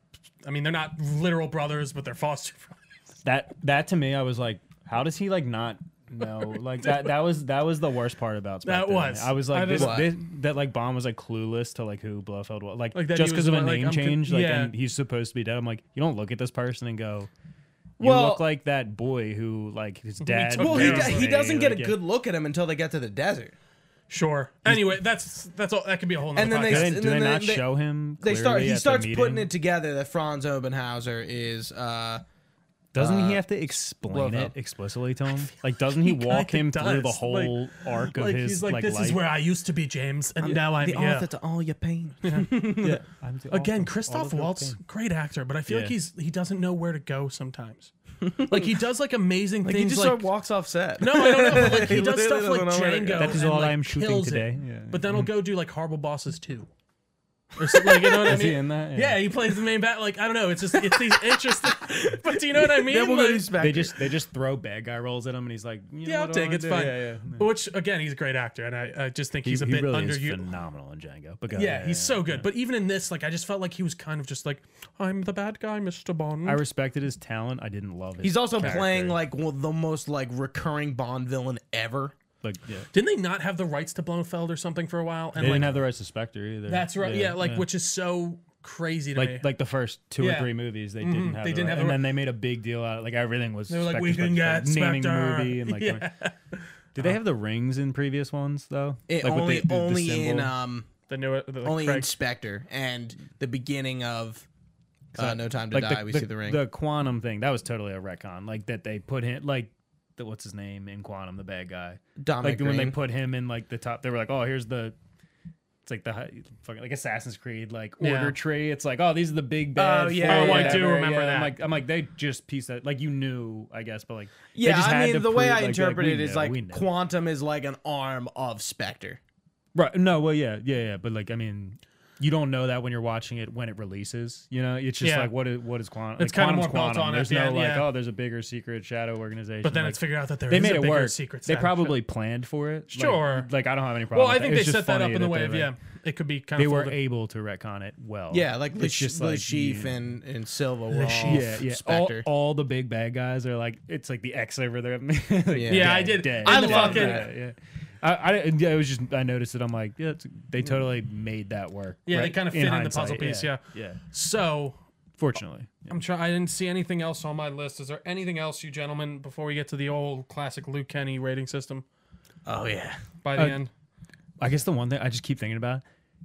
I mean, they're not literal brothers, but they're foster brothers. that that to me, I was like, how does he like not know? Like that that was that was the worst part about That was. I was like I this, this that like Bond was like clueless to like who Blofeld was. Like, Like just because of a like, name I'm con- change, like yeah. and he's supposed to be dead. I'm like, you don't look at this person and go. You Well- look like that boy who like his dad. took Well, he, of he doesn't get a Like, yeah. good look at him until they get to the desert. Sure. Anyway, that's that's all. That could be a whole. Nother And then they- Do podcast. they, And do they then not they- they- show him? They start. He at the starts putting it together that Franz Oberhauser is. Uh, Doesn't uh, he have to explain Blofeld. it explicitly to him? Like, doesn't he, He walk kinda him through the does. whole arc of like his he's like, like this life? is where I used to be, James, and now I'm the here. author to all your pain. yeah. I'm Again, author Christoph all of your Waltz, great actor, but I feel like he's he doesn't know where to go sometimes. like he does like amazing Like he just like, sort of walks off set. no, I don't know. But like he He does stuff like doesn't know where to go. Django. That is all I'm shooting today. Yeah. But then he'll go do like Horrible Bosses too. Or something, like, you know what I mean? he in that? Yeah, he plays the main bat. Like I don't know. It's just it's these interesting. but do you know what I mean? Then we'll Like- to Spectre. They just they just throw bad guy roles at him, and he's like, you know, yeah, I'll what do I take. It's wanna fine. do? Yeah, yeah. Which again, he's a great actor, and I, I just think He, he's a he bit really under is you. phenomenal in Django. But go, Yeah, he's so good. yeah. But even in this, like, I just felt like he was kind of just like, I'm the bad guy, Mr. Bond. I respected his talent. I didn't love. His He's also character. playing like one of the most like recurring Bond villain ever. Like yeah. Didn't they not have the rights to Blofeld or something for a while? They And like, didn't have the rights to Spectre either. that's right. Yeah, like which is so crazy to me. like like the first two Yeah. or three movies they Mhm, didn't have they the didn't right- have the and right- then they made a big deal out of like everything was they were like, Spectre, we can Spectre, get Spectre, naming Spectre. the movie and like yeah. did they have the rings in previous ones though It like with only the- the- the only in um the new the, like, only in Spectre and the beginning of uh, No Time to like Die. we see the ring. the quantum thing that was totally a retcon like that they put him like the, what's his name in quantum the bad guy Dominic like when they put him in like the top they were like oh here's the it's like the fucking like Assassin's Creed like Yeah. order tree. It's like oh these are the big oh, bad. Oh, yeah, I do remember Yeah, that. I'm like I'm like they just piece that like you knew I guess, but like they yeah, just I had mean to the way prove, I like, interpret like, it is know, like. Quantum is like an arm of Spectre. right. No, well yeah yeah yeah, but like I mean. You don't know that when you're watching it when it releases. You know, it's just Yeah. like what is what is quantum? It's like, kinda quantum's more built quantum. on There's the no end, like yeah. oh, there's a bigger secret shadow organization. But then like, it's figured out that there they is made a it bigger work. secret. They Santa. probably planned for it. Sure. Like, I don't have any problem. Well, I with think that. they set that up in the way of like, yeah. It could be kind They of were folded. able to retcon it well. Yeah, like It's just like Chiffre and, and Silva were Le all yeah, yeah. All, Spectre. all the big bad guys are like it's like the X over there. Like, Yeah. Yeah, I did. dead, I dead, love dead, it. Yeah, I, I, yeah, it was just I noticed it. I'm like, yeah, it's, they totally made that work. Yeah, they kinda fit in the puzzle piece, yeah. So Fortunately, yeah. I'm trying. I didn't see anything else on my list. Is there anything else, you gentlemen, before we get to the old classic Luke Kenny rating system Oh yeah. by the Uh, end? I guess the one thing I just keep thinking about,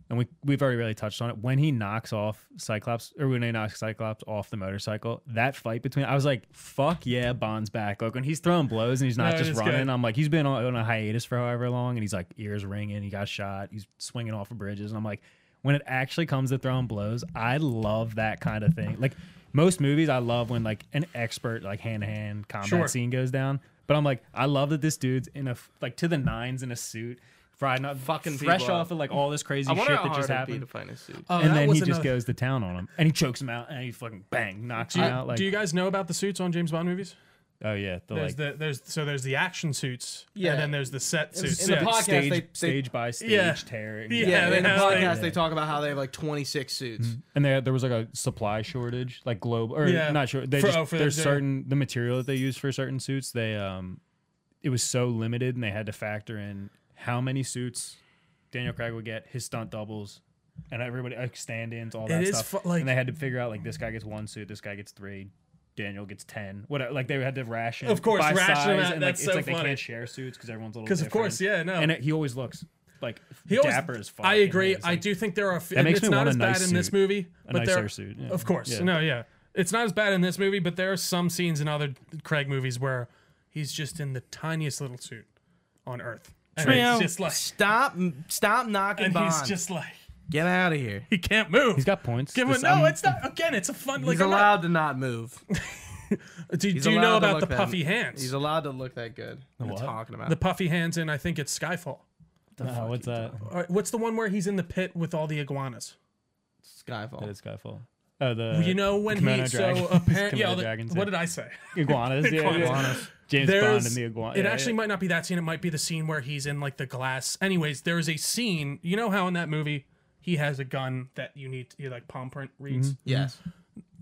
and we we've already really touched on it. When he knocks off Cyclops, or when he knocks Cyclops off the motorcycle, that fight between I was like, "Fuck yeah, Bond's back!" Like when he's throwing blows and he's not No, just running. good. I'm like, he's been on, on a hiatus for however long, and he's like ears ringing. He got shot. He's swinging off of bridges, and I'm like, when it actually comes to throwing blows, I love that kind of thing. Like most movies, I love when like an expert like hand to hand combat Sure. scene goes down. But I'm like, I love that this dude's in a like to the nines in a suit, fried not Fucking fresh people off up. of like all this crazy I shit wonder that how just hard it'd be happened. to find a suit. Oh, and that then was he just another- goes to town on him, and he chokes him out, and he fucking bang knocks Do him out. Like, do you guys know about the suits on James Bond movies? Oh yeah, the There's like the there's so there's the action suits. Yeah. And then there's the set suits. in the yeah. podcast, stage, they- they- stage by stage Yeah. tearing. Yeah, Yeah, they in the have, like- podcast they talk about how they have like 26 suits. And there, there was like a supply shortage, like global or Yeah. not sure. They For- just, oh, for there's the- certain the material that they use for certain suits. They um, it was so limited, and they had to factor in how many suits Daniel Craig would get, his stunt doubles, and everybody like stand-ins, all that It stuff. fu- like- and they had to figure out like this guy gets one suit, this guy gets three. Daniel gets ten. Whatever, like they had to ration. Of course, by ration size, out. and That's like, it's so like they can't share suits because everyone's a little. Because of course, yeah, no. And it, he always looks like He always, dapper as fuck. I agree. I do think there are. f- And makes it's me not want as a bad nice in this movie, a but there, nicer suit. yeah. of course, Yeah. no, yeah, it's not as bad in this movie. But there are some scenes in other Craig movies where he's just in the tiniest little suit on Earth, Trio, he's just like, stop, stop knocking and Bond. he's just like, Get out of here. he can't move. He's got points. Give him, This- no, I'm- it's not. Again, it's a fun. Like, He's I'm not- allowed to not move. do He's do you know to about look the that- puffy hands? He's allowed to look that good. What are you what? talking about? the puffy hands in I think it's Skyfall. Oh, what's that? All right, what's the one where he's in the pit with all the iguanas? Skyfall. That is Skyfall. Oh, the you know when Komodo he so dragons. apparently yeah. Komodo the- dragons, what did I say? iguanas. yeah, yeah. Iguanas. James Bond and the iguana. It yeah, actually yeah. might not be that scene. It might be the scene where he's in like the glass. Anyways, there is a scene. You know how in that movie he has a gun that you need to, you like palm print mm-hmm. reads. Mm-hmm. yes.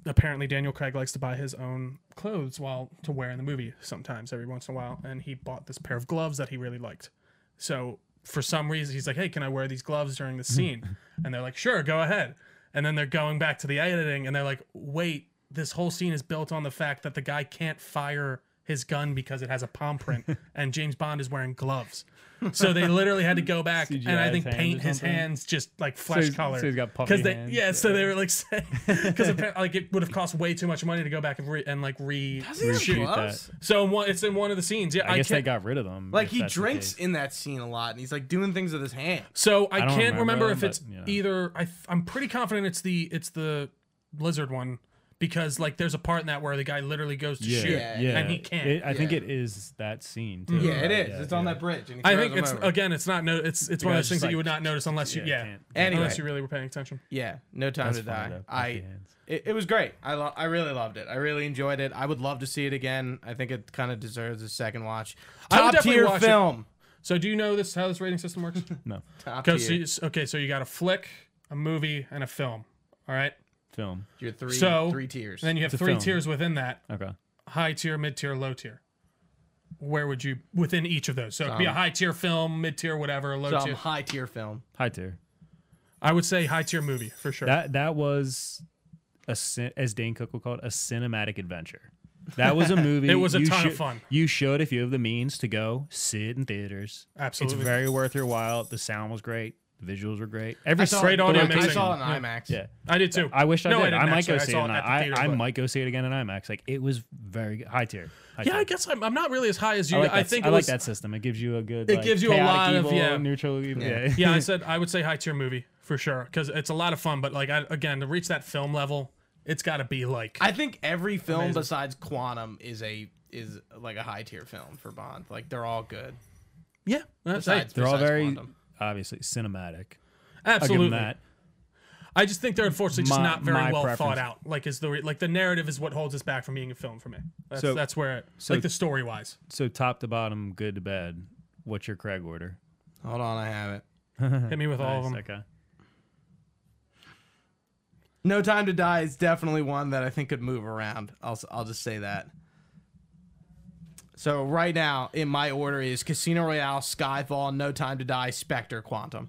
Apparently, Daniel Craig likes to buy his own clothes while to wear in the movie sometimes every once in a while, and he bought this pair of gloves that he really liked. So for some reason, he's like, "Hey, can I wear these gloves during the mm-hmm. scene?" and they're like, "Sure, go ahead." And then they're going back to the editing, and they're like, "Wait, this whole scene is built on the fact that the guy can't fire his gun because it has a palm print, and James Bond is wearing gloves." So they literally had to go back and I think his paint his something? hands just like flesh he's- color. so he's got puffy they hands. yeah. So they were like because like it would have cost way too much money to go back and, re- and like re Does he have Reshoot that. so in one, it's in one of the scenes. Yeah, I I, guess they can't. got rid of them. Like he drinks in that scene a lot, and he's like doing things with his hand. so I, I can't remember, remember if them, it's but, you know. either. I, I'm pretty confident it's the it's the lizard one because like there's a part in that where the guy literally goes to Yeah, shoot Yeah, yeah. and he can't. It- I think Yeah. it is that scene mm-hmm. too. Yeah, it is. Yeah, it's on that bridge. And I think it's over. again. It's not no. It's it's one of those things just that you would not notice unless you yeah, can't- Anyway. unless you really were paying attention. Yeah, no time That's to die. though, I it, it was great. I lo- I really loved it. I really enjoyed it. I would love to see it again. I think it kind of deserves a second watch. I would Top definitely tier watch it. film. So do you know this how this rating system works? No Top Because tier. okay, so you got a flick, a movie, and a film. All right. Film. Your three So three tiers. Then you have It's a three film. tiers within that: Okay. high tier, mid tier, low tier. Where would you within each of those? So it'd be a high tier film, mid tier, whatever, low Some tier. high tier film. High tier. I would say high tier movie for sure. That that was a cin- as Dane Cook will call it a cinematic adventure. That was a movie. It was a you ton of should- fun. You should if you have the means to go sit in theaters. Absolutely. It's very worth your while. The sound was great. The visuals were great. Every I saw Straight it, audio I saw it in IMAX. Yeah. I did too. I wish I No, I did. I, didn't might actually. go I see it. in it the I, theater, I but- might go see it again in IMAX. Like it was very good. high tier. High yeah, tier. I guess I'm, I'm not really as high as you. I I, like that, think I it like that system. It gives you a good. It like, gives you a chaotic lot of- yeah. neutral. Evil. Yeah. Yeah. yeah, I said I would say high tier movie for sure because it's a lot of fun. But like I, again, to reach that film level, it's got to be like I think every film Amazing. besides Quantum is a is like a high tier film for Bond. Like they're all good. yeah, that's Besides, They're all very Quantum. Obviously cinematic. hey, I'll give them absolutely. that. I just think they're unfortunately just My- not very my well preference. thought out. Like is the re- like the narrative is what holds us back from being a film for me. That's So- that's where so- like the story wise. So top to bottom, good to bad. What's your Craig order? Hold on, I have it. Hit me with all of them. Nice, Okay. No Time to Die is definitely one that I think could move around. I'll I'll just say that. So right now in my order is Casino Royale, Skyfall, No Time to Die, Spectre, Quantum.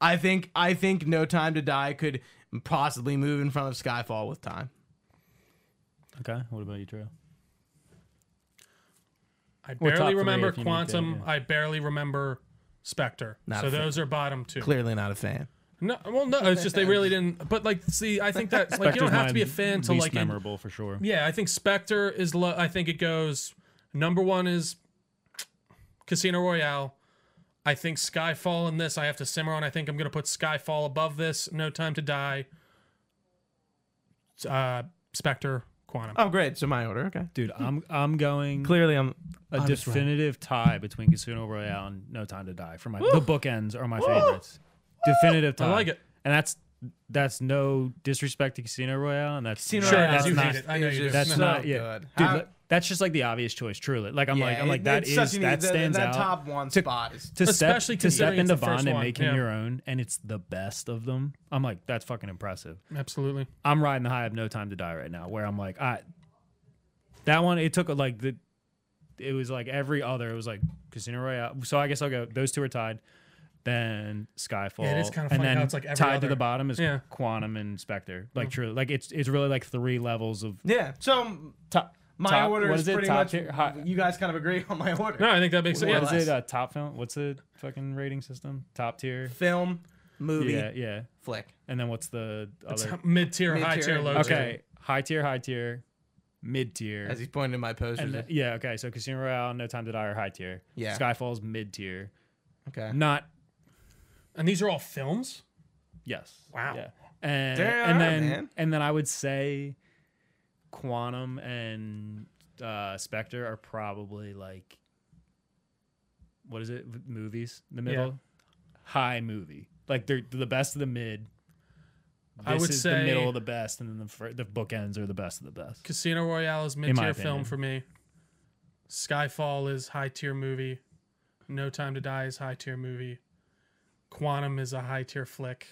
I think I think No Time to Die could possibly move in front of Skyfall with time. Okay. What about you, Trail? I Or top barely three remember if you need to, Quantum. yeah. I barely remember Spectre. Not so a fan. those are bottom two. Clearly not a fan. No, well, no, it's just they really didn't. But like, see, I think that like you don't Spectre's have to be a fan to least like. en- memorable for sure. yeah, I think Spectre is. Lo- I think it goes. Number one is Casino Royale. I think Skyfall in this I have to simmer on. I think I'm gonna put Skyfall above this. No Time to Die. Uh, Spectre, Quantum. Oh great, so my order. Okay. Dude, I'm I'm going Clearly I'm a I'm just right. definitive tie between Casino Royale and No Time to Die for my the bookends are my favorites. Definitive tie. I like it. And that's that's no disrespect to Casino Royale, and that's Casino Sure, Royale I is do not- hate it. I know you do. just that's so not yeah, good. dude. How- li- that's just like the obvious choice. Truly, like I'm like yeah, I'm like it- that it's is such that that- stands out. top one To- spot is to step Especially to step into Bond and one, making yeah. your own, and it's the best of them. I'm like that's fucking impressive. Absolutely. I'm riding the high of No Time to Die right now, where I'm like, I that one it took like the it was like every other. It was like Casino Royale. So I guess I'll go. Those two are tied. Then Skyfall. Yeah, it is kinda and funny then how it's like every tied to the bottom is Yeah. Quantum and Spectre. Like mm. true, like it's it's really like three levels of yeah. So top. My top- order what is is pretty Top much. tier? High- you guys kind of agree on my order. No, I think that makes sense. More or Yeah, is it? Uh, top film? What's the fucking rating system? Top tier. Film, movie, Yeah, yeah. flick. And then what's the other? mid tier, high Mid-tier, low tier. Okay, high tier, high tier, mid tier. As he's pointing in my posters. And then- yeah, okay. So Casino Royale, No Time to Die are high tier. Yeah. Skyfall's mid tier. okay. Not And these are all films. yes. Wow. Yeah. And Damn, and then man. and then I would say Quantum and uh Spectre are probably like what is it? Movies? The middle? High movie. Like they're the best of the mid. I This would is say- the middle of the best, and then the fir- the bookends are the best of the best. Casino Royale is mid tier film for me. Skyfall is high tier movie. No Time to Die is high tier movie. Quantum is a high tier flick.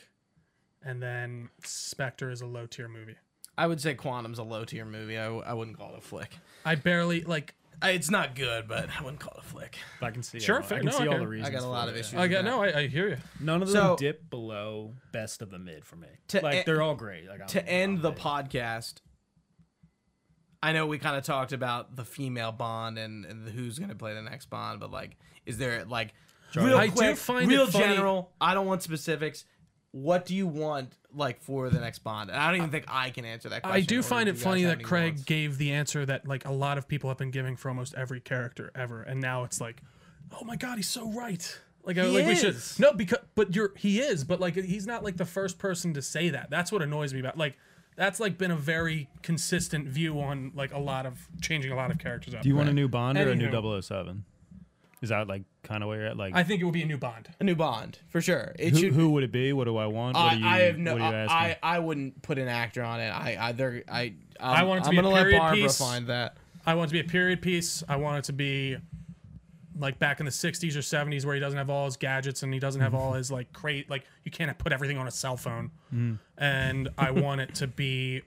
And then Spectre is a low tier movie. I would say Quantum's a low tier movie. I, w- I wouldn't call it a flick. I barely like. I- It's not good, but I wouldn't call it a flick. I can see. Sure, all, fair. I can No, see all okay. the reasons. I got a for lot it, of yeah. issues. I get that. no. I, I hear you. None of them So- dip below best of the mid for me. To like e- they're all great. Like to I'm- end I'm the big. podcast, I know we kind of talked about the female Bond and, and who's going to play the next Bond, but like, is there like real I do quick, find it real funny- general? I don't want specifics. What do you want like for the next Bond? And I don't even think I can answer that. question. I do find if it funny that Craig wants. gave the answer that like a lot of people have been giving for almost every character ever, and now it's like, oh my god, he's so right. Like, I, He like we should no because but you're he is, but like he's not like the first person to say that. That's what annoys me about like that's like been a very consistent view on like a lot of changing a lot of characters up. Do you want a new Bond or a new Anywho. 007? Is that like kind of where you're at? Like, I think it would be a new Bond. a new Bond for sure. It who, should. who would it be? What do I want? What I, are you, I have no. What are you I. I I wouldn't put an actor on it. I I they're, I I'm, I want it to I'm be a gonna let period Barbara piece. find that. I want it to be a period piece. I want it to be like back in the 60s or 70s where he doesn't have all his gadgets and he doesn't have all his like crate like you can't put everything on a cell phone. Hmm. And I want it to be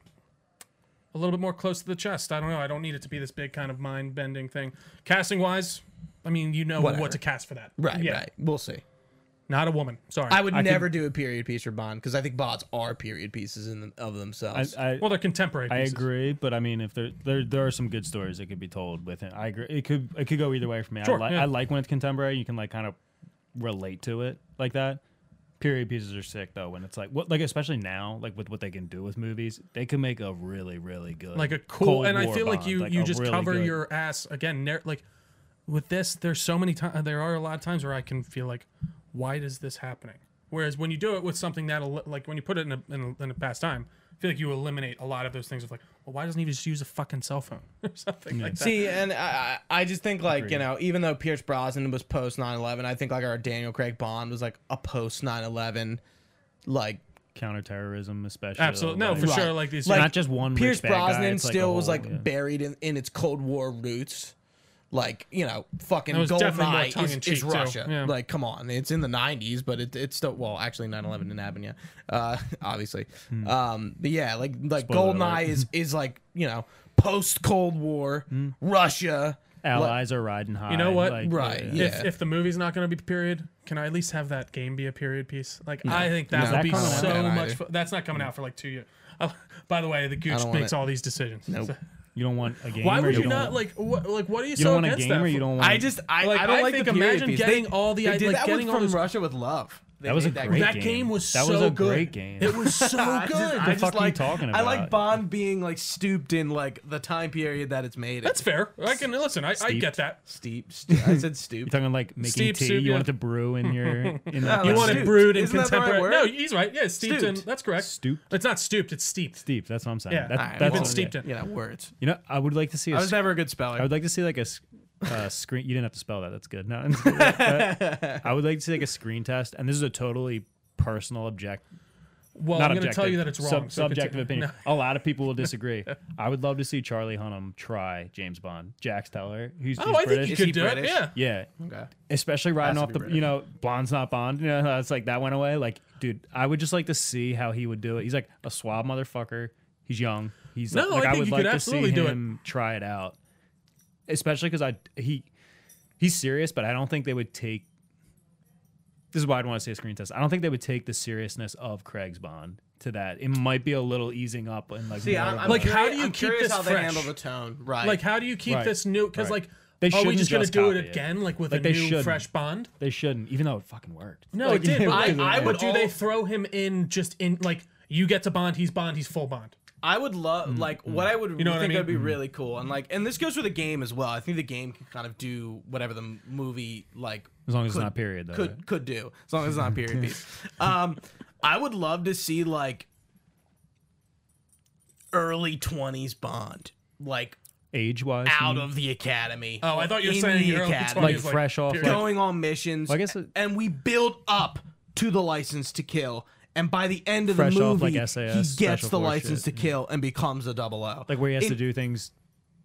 a little bit more close to the chest. I don't know. I don't need it to be this big kind of mind bending thing. Casting wise, I mean, you know Whatever. what to cast for that. Right, Yeah. right. We'll see. Not a woman. Sorry. I would I never do a period piece for Bond because I think Bonds are period pieces in them, of themselves. I, well, they're contemporary. I agree, but I mean, if there, there there are some good stories that could be told with it. I agree. It could it could go either way for me. Sure, I, li- yeah. I like when it's contemporary. You can like kind of relate to it like that. Period pieces are sick though when it's like what like especially now like with what they can do with movies, they can make a really really good like a cool Cold and i War feel like you like you just really cover good- your ass again nar- like with this there's so many times there are a lot of times where i can feel like why is this happening whereas when you do it with something that like when you put it in a, in a, in a past time i feel like you eliminate a lot of those things of like well why doesn't he just use a fucking cell phone or something like that See, and I, I I just think like you know, even though Pierce Brosnan was post 9/11, I think like our Daniel Craig Bond was like a post 9/11, like counterterrorism especially. absolutely no like- for Right. sure like these Like- not just one Pierce rich bad guy, Brosnan like a still was like yeah. buried in, in its Cold War roots. Like you know, fucking It was definitely Goldeneye is, is. Russia. Yeah. Like, come on, it's in the '90s, but it, it's still well, actually, 9/11 didn't happen yet, uh, obviously. Um, but yeah, like like. Spoiler Goldeneye alert. is is like you know post Cold War Hmm. Russia. allies are riding high. You know what? like, Right, yeah. yeah. if, if the movie's not going to be period, can I at least have that game be a period piece? Like I think that No. would that be so I don't want that much. either. Fun. That's not coming out for like two years. Oh, by the way, the Gooch makes it. all these decisions. Nope. So- You don't want a game. why would you don't like what? Like what are you, You so don't want a against game that? or you don't want. I just I, Like, I don't I like think the imagine getting they, all the- they did like, that getting with all from those- Russia with love. They That was a made great game. That game. game was That so was a good. great game. It was so I good. just, I The just fuck are you like, talking about? I like? Bond being like stooped in like the time period that it's made. That's fair. I can listen. I, I get that. steep. steep. I said stoop. You're stooped. talking like making Steep tea. soup, you yeah. want it to brew in your in No, that You want it stooped. brewed in Isn't that right contemporary? no, he's right. Yeah, steeped, in. Stooped. That's correct. stooped. It's not stooped. It's steeped. Steep. That's what I'm saying. Yeah. That, All right, that's been steeped in. You know words. You know, I would like to see. a I was never a good speller. I would like to see like a s- uh, screen. You didn't have to spell that. That's good. No, I would like to take a screen test, and this is a totally personal object. Well, not I'm gonna tell you that it's wrong, sub- so subjective continue. opinion. A lot of people will disagree. I would love to see Charlie Hunnam try James Bond. Jax Teller, who's, Oh, who's I think British. you Is could he do it. Yeah. yeah, Okay. especially riding off the British. you know Bond's not Bond. You know, it's like that went away. Like, dude, I would just like to see how he would do it. He's like a suave motherfucker. He's young. He's No, like, I I, think would you like could to see absolutely do it. him try it out. Especially because I he he's serious, but I don't think they would take. This is why I'd want to say a screen test. I don't think they would take the seriousness of Craig's Bond to that. It might be a little easing up and like See, I'm, I'm a- Like, how do you I'm keep curious this how they fresh? handle the tone? Right. Like, how do you keep Right. this new? Because Right. like, They are we shouldn't just gonna do it copy it. again, like with Like, a they new shouldn't. fresh Bond? they shouldn't, even though it fucking worked. No, Like, it did. But, I- I would but do they throw him in just in like you get to Bond, he's Bond, he's full Bond. I would love mm, like mm. what I would You know what I think mean? would be really cool and like and this goes for the game as well. I think the game can kind of do whatever the movie like As long as could- it's not period, though. could right? could do as long as it's not period piece. Um, I would love to see like early twenties Bond like age wise, out of the academy. Oh, I thought you were saying the early academy. 20s, Like, fresh off, like- going on missions. Well, I guess it- and we build up to the license to kill. And by the end of Fresh the off, movie, like, SAS, he gets the license shit. to kill and becomes a double O. like where he has to do things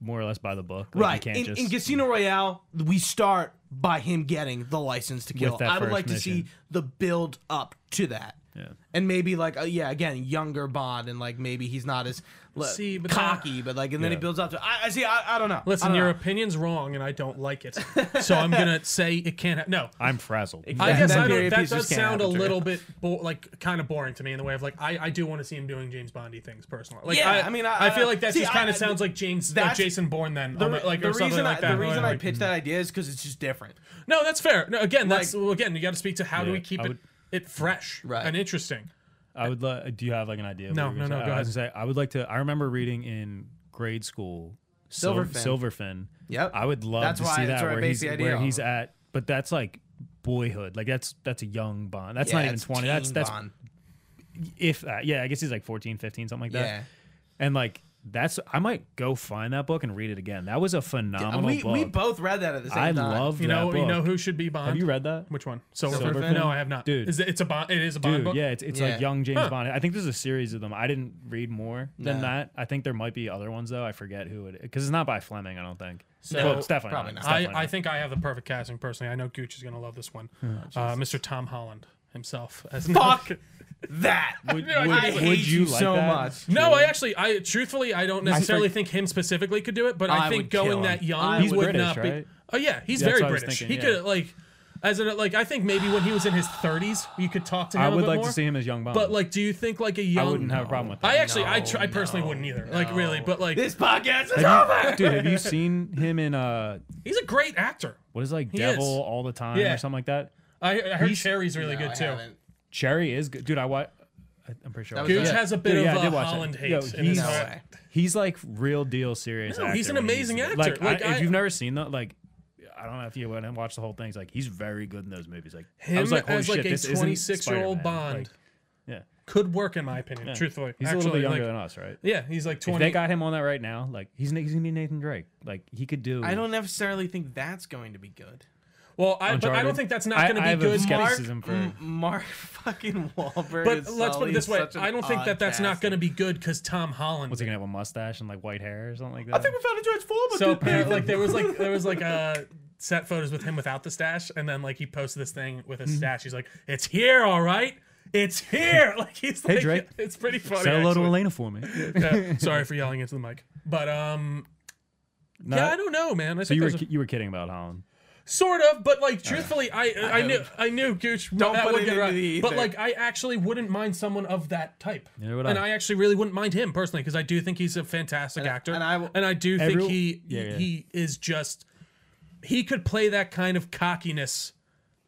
more or less by the book. Like, right in, just, in Casino Royale, we start by him getting the license to kill. I would like to see the build up to that. Yeah. And maybe like uh, yeah, again, younger Bond, and like maybe he's not as le- See, but cocky, but like, and then he builds up to. I, I see. I, I don't know. I Listen, don't your know. opinion's wrong, and I don't like it. so I'm gonna say it can't. Ha- no, I'm frazzled. I That- guess that I don't. That piece does just can't sound a happen, little bit bo- like kind of boring to me in the way of like I, I do want to see him doing James Bondy things personally. Like, Yeah, I, I mean, I- I feel like that see, just kind I- of sounds like James, like that's- Jason Bourne. Then The, um, re- like the or something reason like I, that. the reason I Like, pitched that idea is because it's just different. No, that's fair. No, again, that's well, again you got to speak to how do Yeah, we keep I it would- it fresh Right. and interesting. I would. Lo- do you have like an idea? No, what no, no, saying? go I was gonna say I would like to. I remember reading in grade school, Sil- Silverfin. Silverfin. Yep. I would love That's to why- see that's that where I where based he's idea where he's at. But that's like boyhood. Like that's that's a young Bond. That's not even twenty. That's that's Bond. if uh, yeah. I guess he's like 14, 15, something like that. yeah. And like that's I might go find that book and read it again. That was a phenomenal We, book. we both read that at the same I time. love You that know, book. you know who should be Bond. Have you read that? Which one? Silver. Silverfin? No, I have not. Dude. is it, it's a Bond? It is a Bond Dude, book. yeah, it's, it's Yeah. like young James Huh. Bond. I think there's a series of them. I didn't read more than No. that. I think there might be other ones though. I forget who it because it's not by Fleming. I don't think. So- Well, it's definitely probably not. not. I, definitely I not. think I have the perfect casting personally. I know Gooch is going to love this one. Oh, uh, Mr. Tom Holland himself. As Fuck that. Would, I would, I hate would hate you you like so that? much. No, I actually, I truthfully, I don't necessarily for- think him specifically could do it, but I, I think going that young I He's would British, not be. right? Oh yeah, he's That's very what I was British. thinking, he yeah. could like, as in like, I think maybe when he was in his 30s, you could talk to him. I would bit like more. to see him as young Bond. But like, do you think like a young? I wouldn't have a problem with that. I actually, I, tr- I personally no, wouldn't either. Like really, but like, This podcast is over. dude, have you seen him in uh he's a great actor. what is like He Devil is. all the time Yeah. or something like that? I, I heard He's- Cherry's really No, good I too. Haven't. Cherry is good, dude. I watch. I- I'm pretty sure. I That Gooch Yeah. has a bit Dude, yeah, I of did a watch it. Holland hate. Yo, in his he's- heart. way. He's like real deal serious. No, actor he's an when amazing he's- actor. Like, Like, I, I- if you've never seen that, like, I don't know if you went and watched the whole thing. It's like he's very good in those movies. Like, I Him was like, holy as like shit, a isn't 26 year old Spider-Man. Bond Like, yeah, could work in my opinion. yeah. Truthfully, he's Actually, a little bit younger like, than us, right? Yeah, he's like If 20. they got him on that right now, like he's, he's gonna be Nathan Drake. Like he could do. I don't necessarily think that's going to be good. Well, I, but I don't think that's not I- going to I be have a good. skepticism Mark. for- M- Mark fucking Wahlberg. But is let's put it this way: such an I don't think odd that that's not casting. going to be good because Tom Holland. Was he gonna have a mustache and like white hair or something like that? I think we found a transformer. so apparently, like there was like there was like uh set photos with him without the stash, and then like he posted this thing with Mm-hmm. a stash. He's like, "It's here, all right." It's here, like he's like, Drake. it's pretty funny. Say hello to actually. Elena for me. Yeah, sorry for yelling into the mic, but um, No, yeah, I don't know, man. I so think you were there's a- ki- you were kidding about Holland. Sort of, but like truthfully, I I knew I knew Gooch Don't that put would it get into right. the But like I actually wouldn't mind someone of that type. Neither would and I. I actually really wouldn't mind him personally because I do think he's a fantastic And- actor. and I w- and I do think Everyone- he Yeah, yeah. he is just he could play that kind of cockiness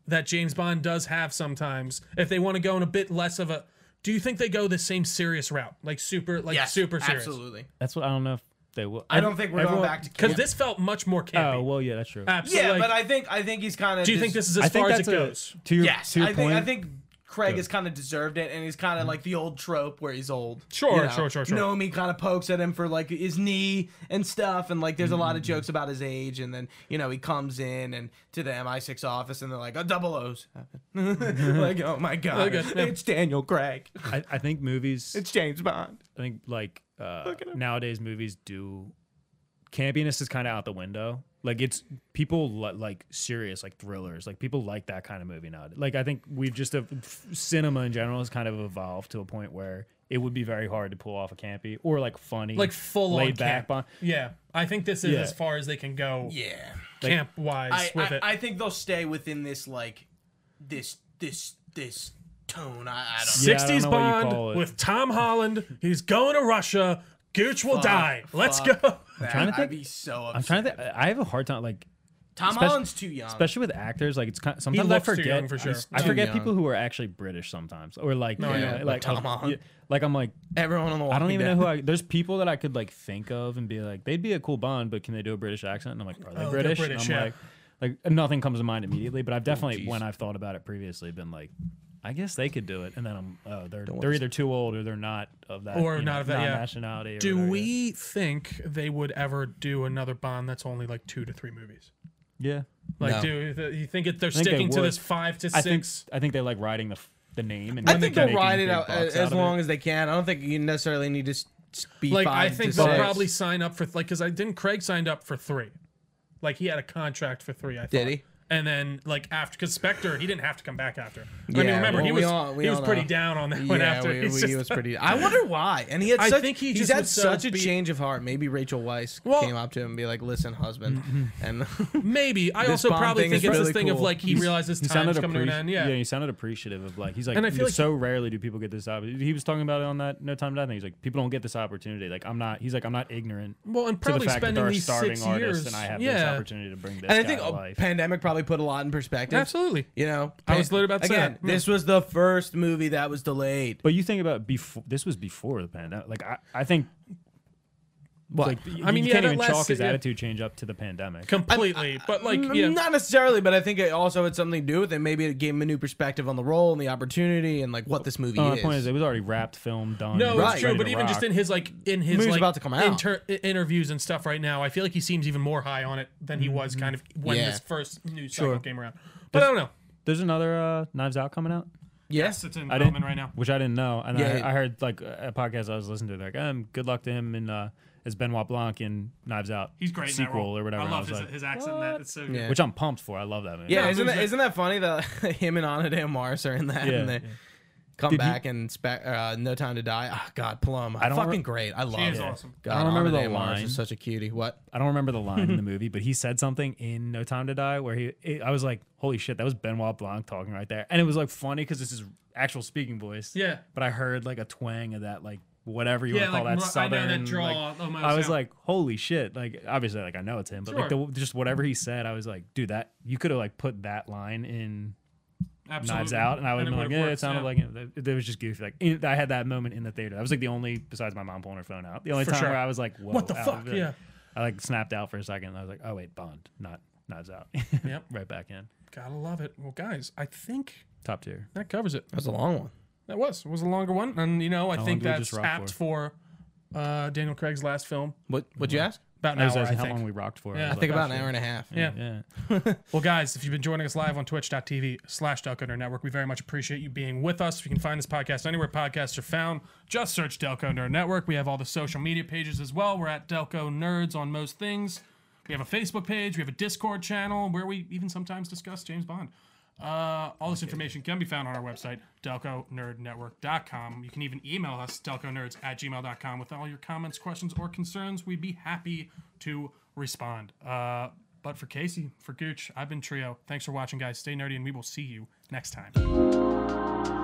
that James Bond does have sometimes if they want to go in a bit less of a do you think they go the same serious route? Like super like yes, super serious. Absolutely. That's what I don't know if they will. I don't think we're Everyone- going back to Because this felt much more campy. Oh well, yeah, that's true. Absolutely. Yeah, but I think I think he's kind of. do you think this is as I think far as it a- goes? To your, Yes, to your I point, think I think Craig has kind of deserved it, and he's kind of like the old trope where he's old. Sure, you know? sure, sure, sure. Nomi kind of pokes at him for like his knee and stuff, and like there's a lot Mm-hmm. of jokes about his age, and then you know he comes in and to the MI6 office, and they're like, "A double O's," like, "Oh my god, Okay, yeah. it's Daniel Craig, I, I think movies. it's James Bond." I think like uh, Look at him. nowadays movies do campiness is kind of out the window. Like it's people li- like serious like thrillers. Like people like that kind of movie now. Like I think we've just uh, cinema in general has kind of evolved to a point where it would be very hard to pull off a campy or like funny, Like full on laid back. camp. Bon- Yeah, I think this is Yeah. as far as they can go Yeah, camp wise I, with I, it. I think they'll stay within this like this this this tone. I, I don't. Yeah, I don't 60s know what you call Bond it. with Tom Holland. He's going to Russia. Gooch will Fuck, die. Let's fuck. go. I'm trying to I'd think- be so upset. I'm trying to. Think, I have a hard time like. Tom especially- Holland's too young. Especially with actors, like it's kind sometimes I looks too forget. young for sure. I Too forget young. people who are actually British sometimes, or like, No, you yeah, like like Tom Holland. yeah, like I'm like, Everyone on the. I don't even Dead. know who I. There's people that I could like think of and be like, they'd be a cool Bond, but can they do a British accent? And I'm like, are they Oh, British? British, and I'm yeah. like, like nothing comes to mind immediately. But I've oh, definitely, jeez. when I've thought about it previously, been like, I guess they could do it. And then I'm, oh, they're Don't they're either too old or they're not of that, Or you not know, of that, yeah. nationality. Or Do whatever. we think they would ever do another Bond that's only like two to three movies? Yeah, Like, No. do do you think it, they're think they sticking to would. this five to I think six? I think they like writing the f- the name. And I think they they'll can ride it big out uh, bucks as, out of long it. as they can. I don't think you necessarily need to s- s- be like five I think to they'll six. probably sign up for like because I didn't Craig signed up for three, like he had a contract for three. I thought. Did he? And then like after because Spectre he didn't have to come back after. I mean Yeah, remember he well, we was all- he was pretty know. down on that one Yeah, after. we, we- he was pretty. I wonder why. And he had. I Such, think he he's just had was so such a beat- change of heart. Maybe Rachel Weisz Well- came up to him and be like, "Listen, husband," mm-hmm. and Maybe I also probably think is it's this really thing of like he realizes he time's sounded coming to an end. Yeah. he sounded appreciative of like he's like, And I feel like so rarely do people get this opportunity. He was talking about it on that No Time to Die thing. He's like, people don't get this opportunity. Like I'm not. He's like, I'm not ignorant well, and to the probably fact that spending there these starving six years. and I have this opportunity to bring this and I think to a pandemic probably put a lot in perspective. absolutely. You know, I was literally about to say again. that. This was the first movie that was delayed. But you think about before. This was before the pandemic. Like I, I think. What? Like, I mean, you yeah, can't that even chalk his se- yeah. attitude change up to the pandemic. Completely, but like Mm, yeah, Not necessarily, but I think it also had something to do with it. Maybe it gave him a new perspective on the role and the opportunity and like what this movie Oh, my is. point is, it was already wrapped, film done. No, it Right. it's true. But to even just in his like in his Movie's like about to come out. inter- interviews and stuff right now, I feel like he seems even more high on it than he was kind of when Yeah. this first news cycle Sure. came around. But I don't know. There's another uh, Knives Out coming out. yes, It's in I development didn't right now. which I didn't know. And Yeah. I, I heard like a podcast I was listening to, like, um, good luck to him and uh, as Benoit Blanc in Knives Out. He's great in that sequel role. or whatever. I love was his, like, his accent. in That it's so good. Yeah. which I'm pumped for. I love that movie. Yeah, Yeah, isn't that, that? isn't that funny that him and Ana de Armas are in that Yeah. and they come Did you- back and spe- uh, No Time to Die? Oh, God, Paloma, I don't fucking re- great. I love She is it. awesome. God, I don't remember Ana the de Armas line. is such a cutie. What? I don't remember the line in the movie, but he said something in No Time to Die where he, it, I was like, holy shit, that was Benoit Blanc talking right there. And it was like funny because this is actual speaking voice. Yeah. But I heard like a twang of that, like whatever you Yeah, want to call like, that ru- I know southern. that draw like- almost, I was yeah. like, holy shit! Like obviously, like I know it's him, but like the, just whatever he said, I was like, dude, that you could have like put that line in Absolutely. Knives Out, and I would have been like, would've yeah, it sounded yeah. like it. It, it was just goofy. Like in, I had that moment in the theater. That was like the only, besides my mom pulling her phone out, the only For time sure. where I was like, Whoa, What the out fuck? of it. Yeah. I like snapped out for a second. And I was like, oh wait, Bond, not Knives Out. Yep. right back in Gotta love it. Well, guys, I think top tier. that covers it. That was a long one. That was it was a longer one, and you know I How think long do we that's just rock apt for uh, Daniel Craig's last film. What? What'd you ask? About an I was hour, I asking how think. long we rocked for. Yeah. I, I think like, about an hour and a half. Yeah. Yeah. Well, guys, if you've been joining us live on twitch.tv slash Delco Nerd Network, we very much appreciate you being with us. If you can find this podcast anywhere podcasts are found. Just search Delco Nerd Network. We have all the social media pages as well. We're at Delco Nerds on most things. We have a Facebook page. We have a Discord channel where we even sometimes discuss James Bond. Uh, all this information can be found on our website, delconerdnetwork.com. You can even email us, delconerds at gmail.com, with all your comments, questions, or concerns. We'd be happy to respond. Uh, but for Casey, for Gooch, I've been Trio. Thanks for watching, guys. Stay nerdy, and we will see you next time.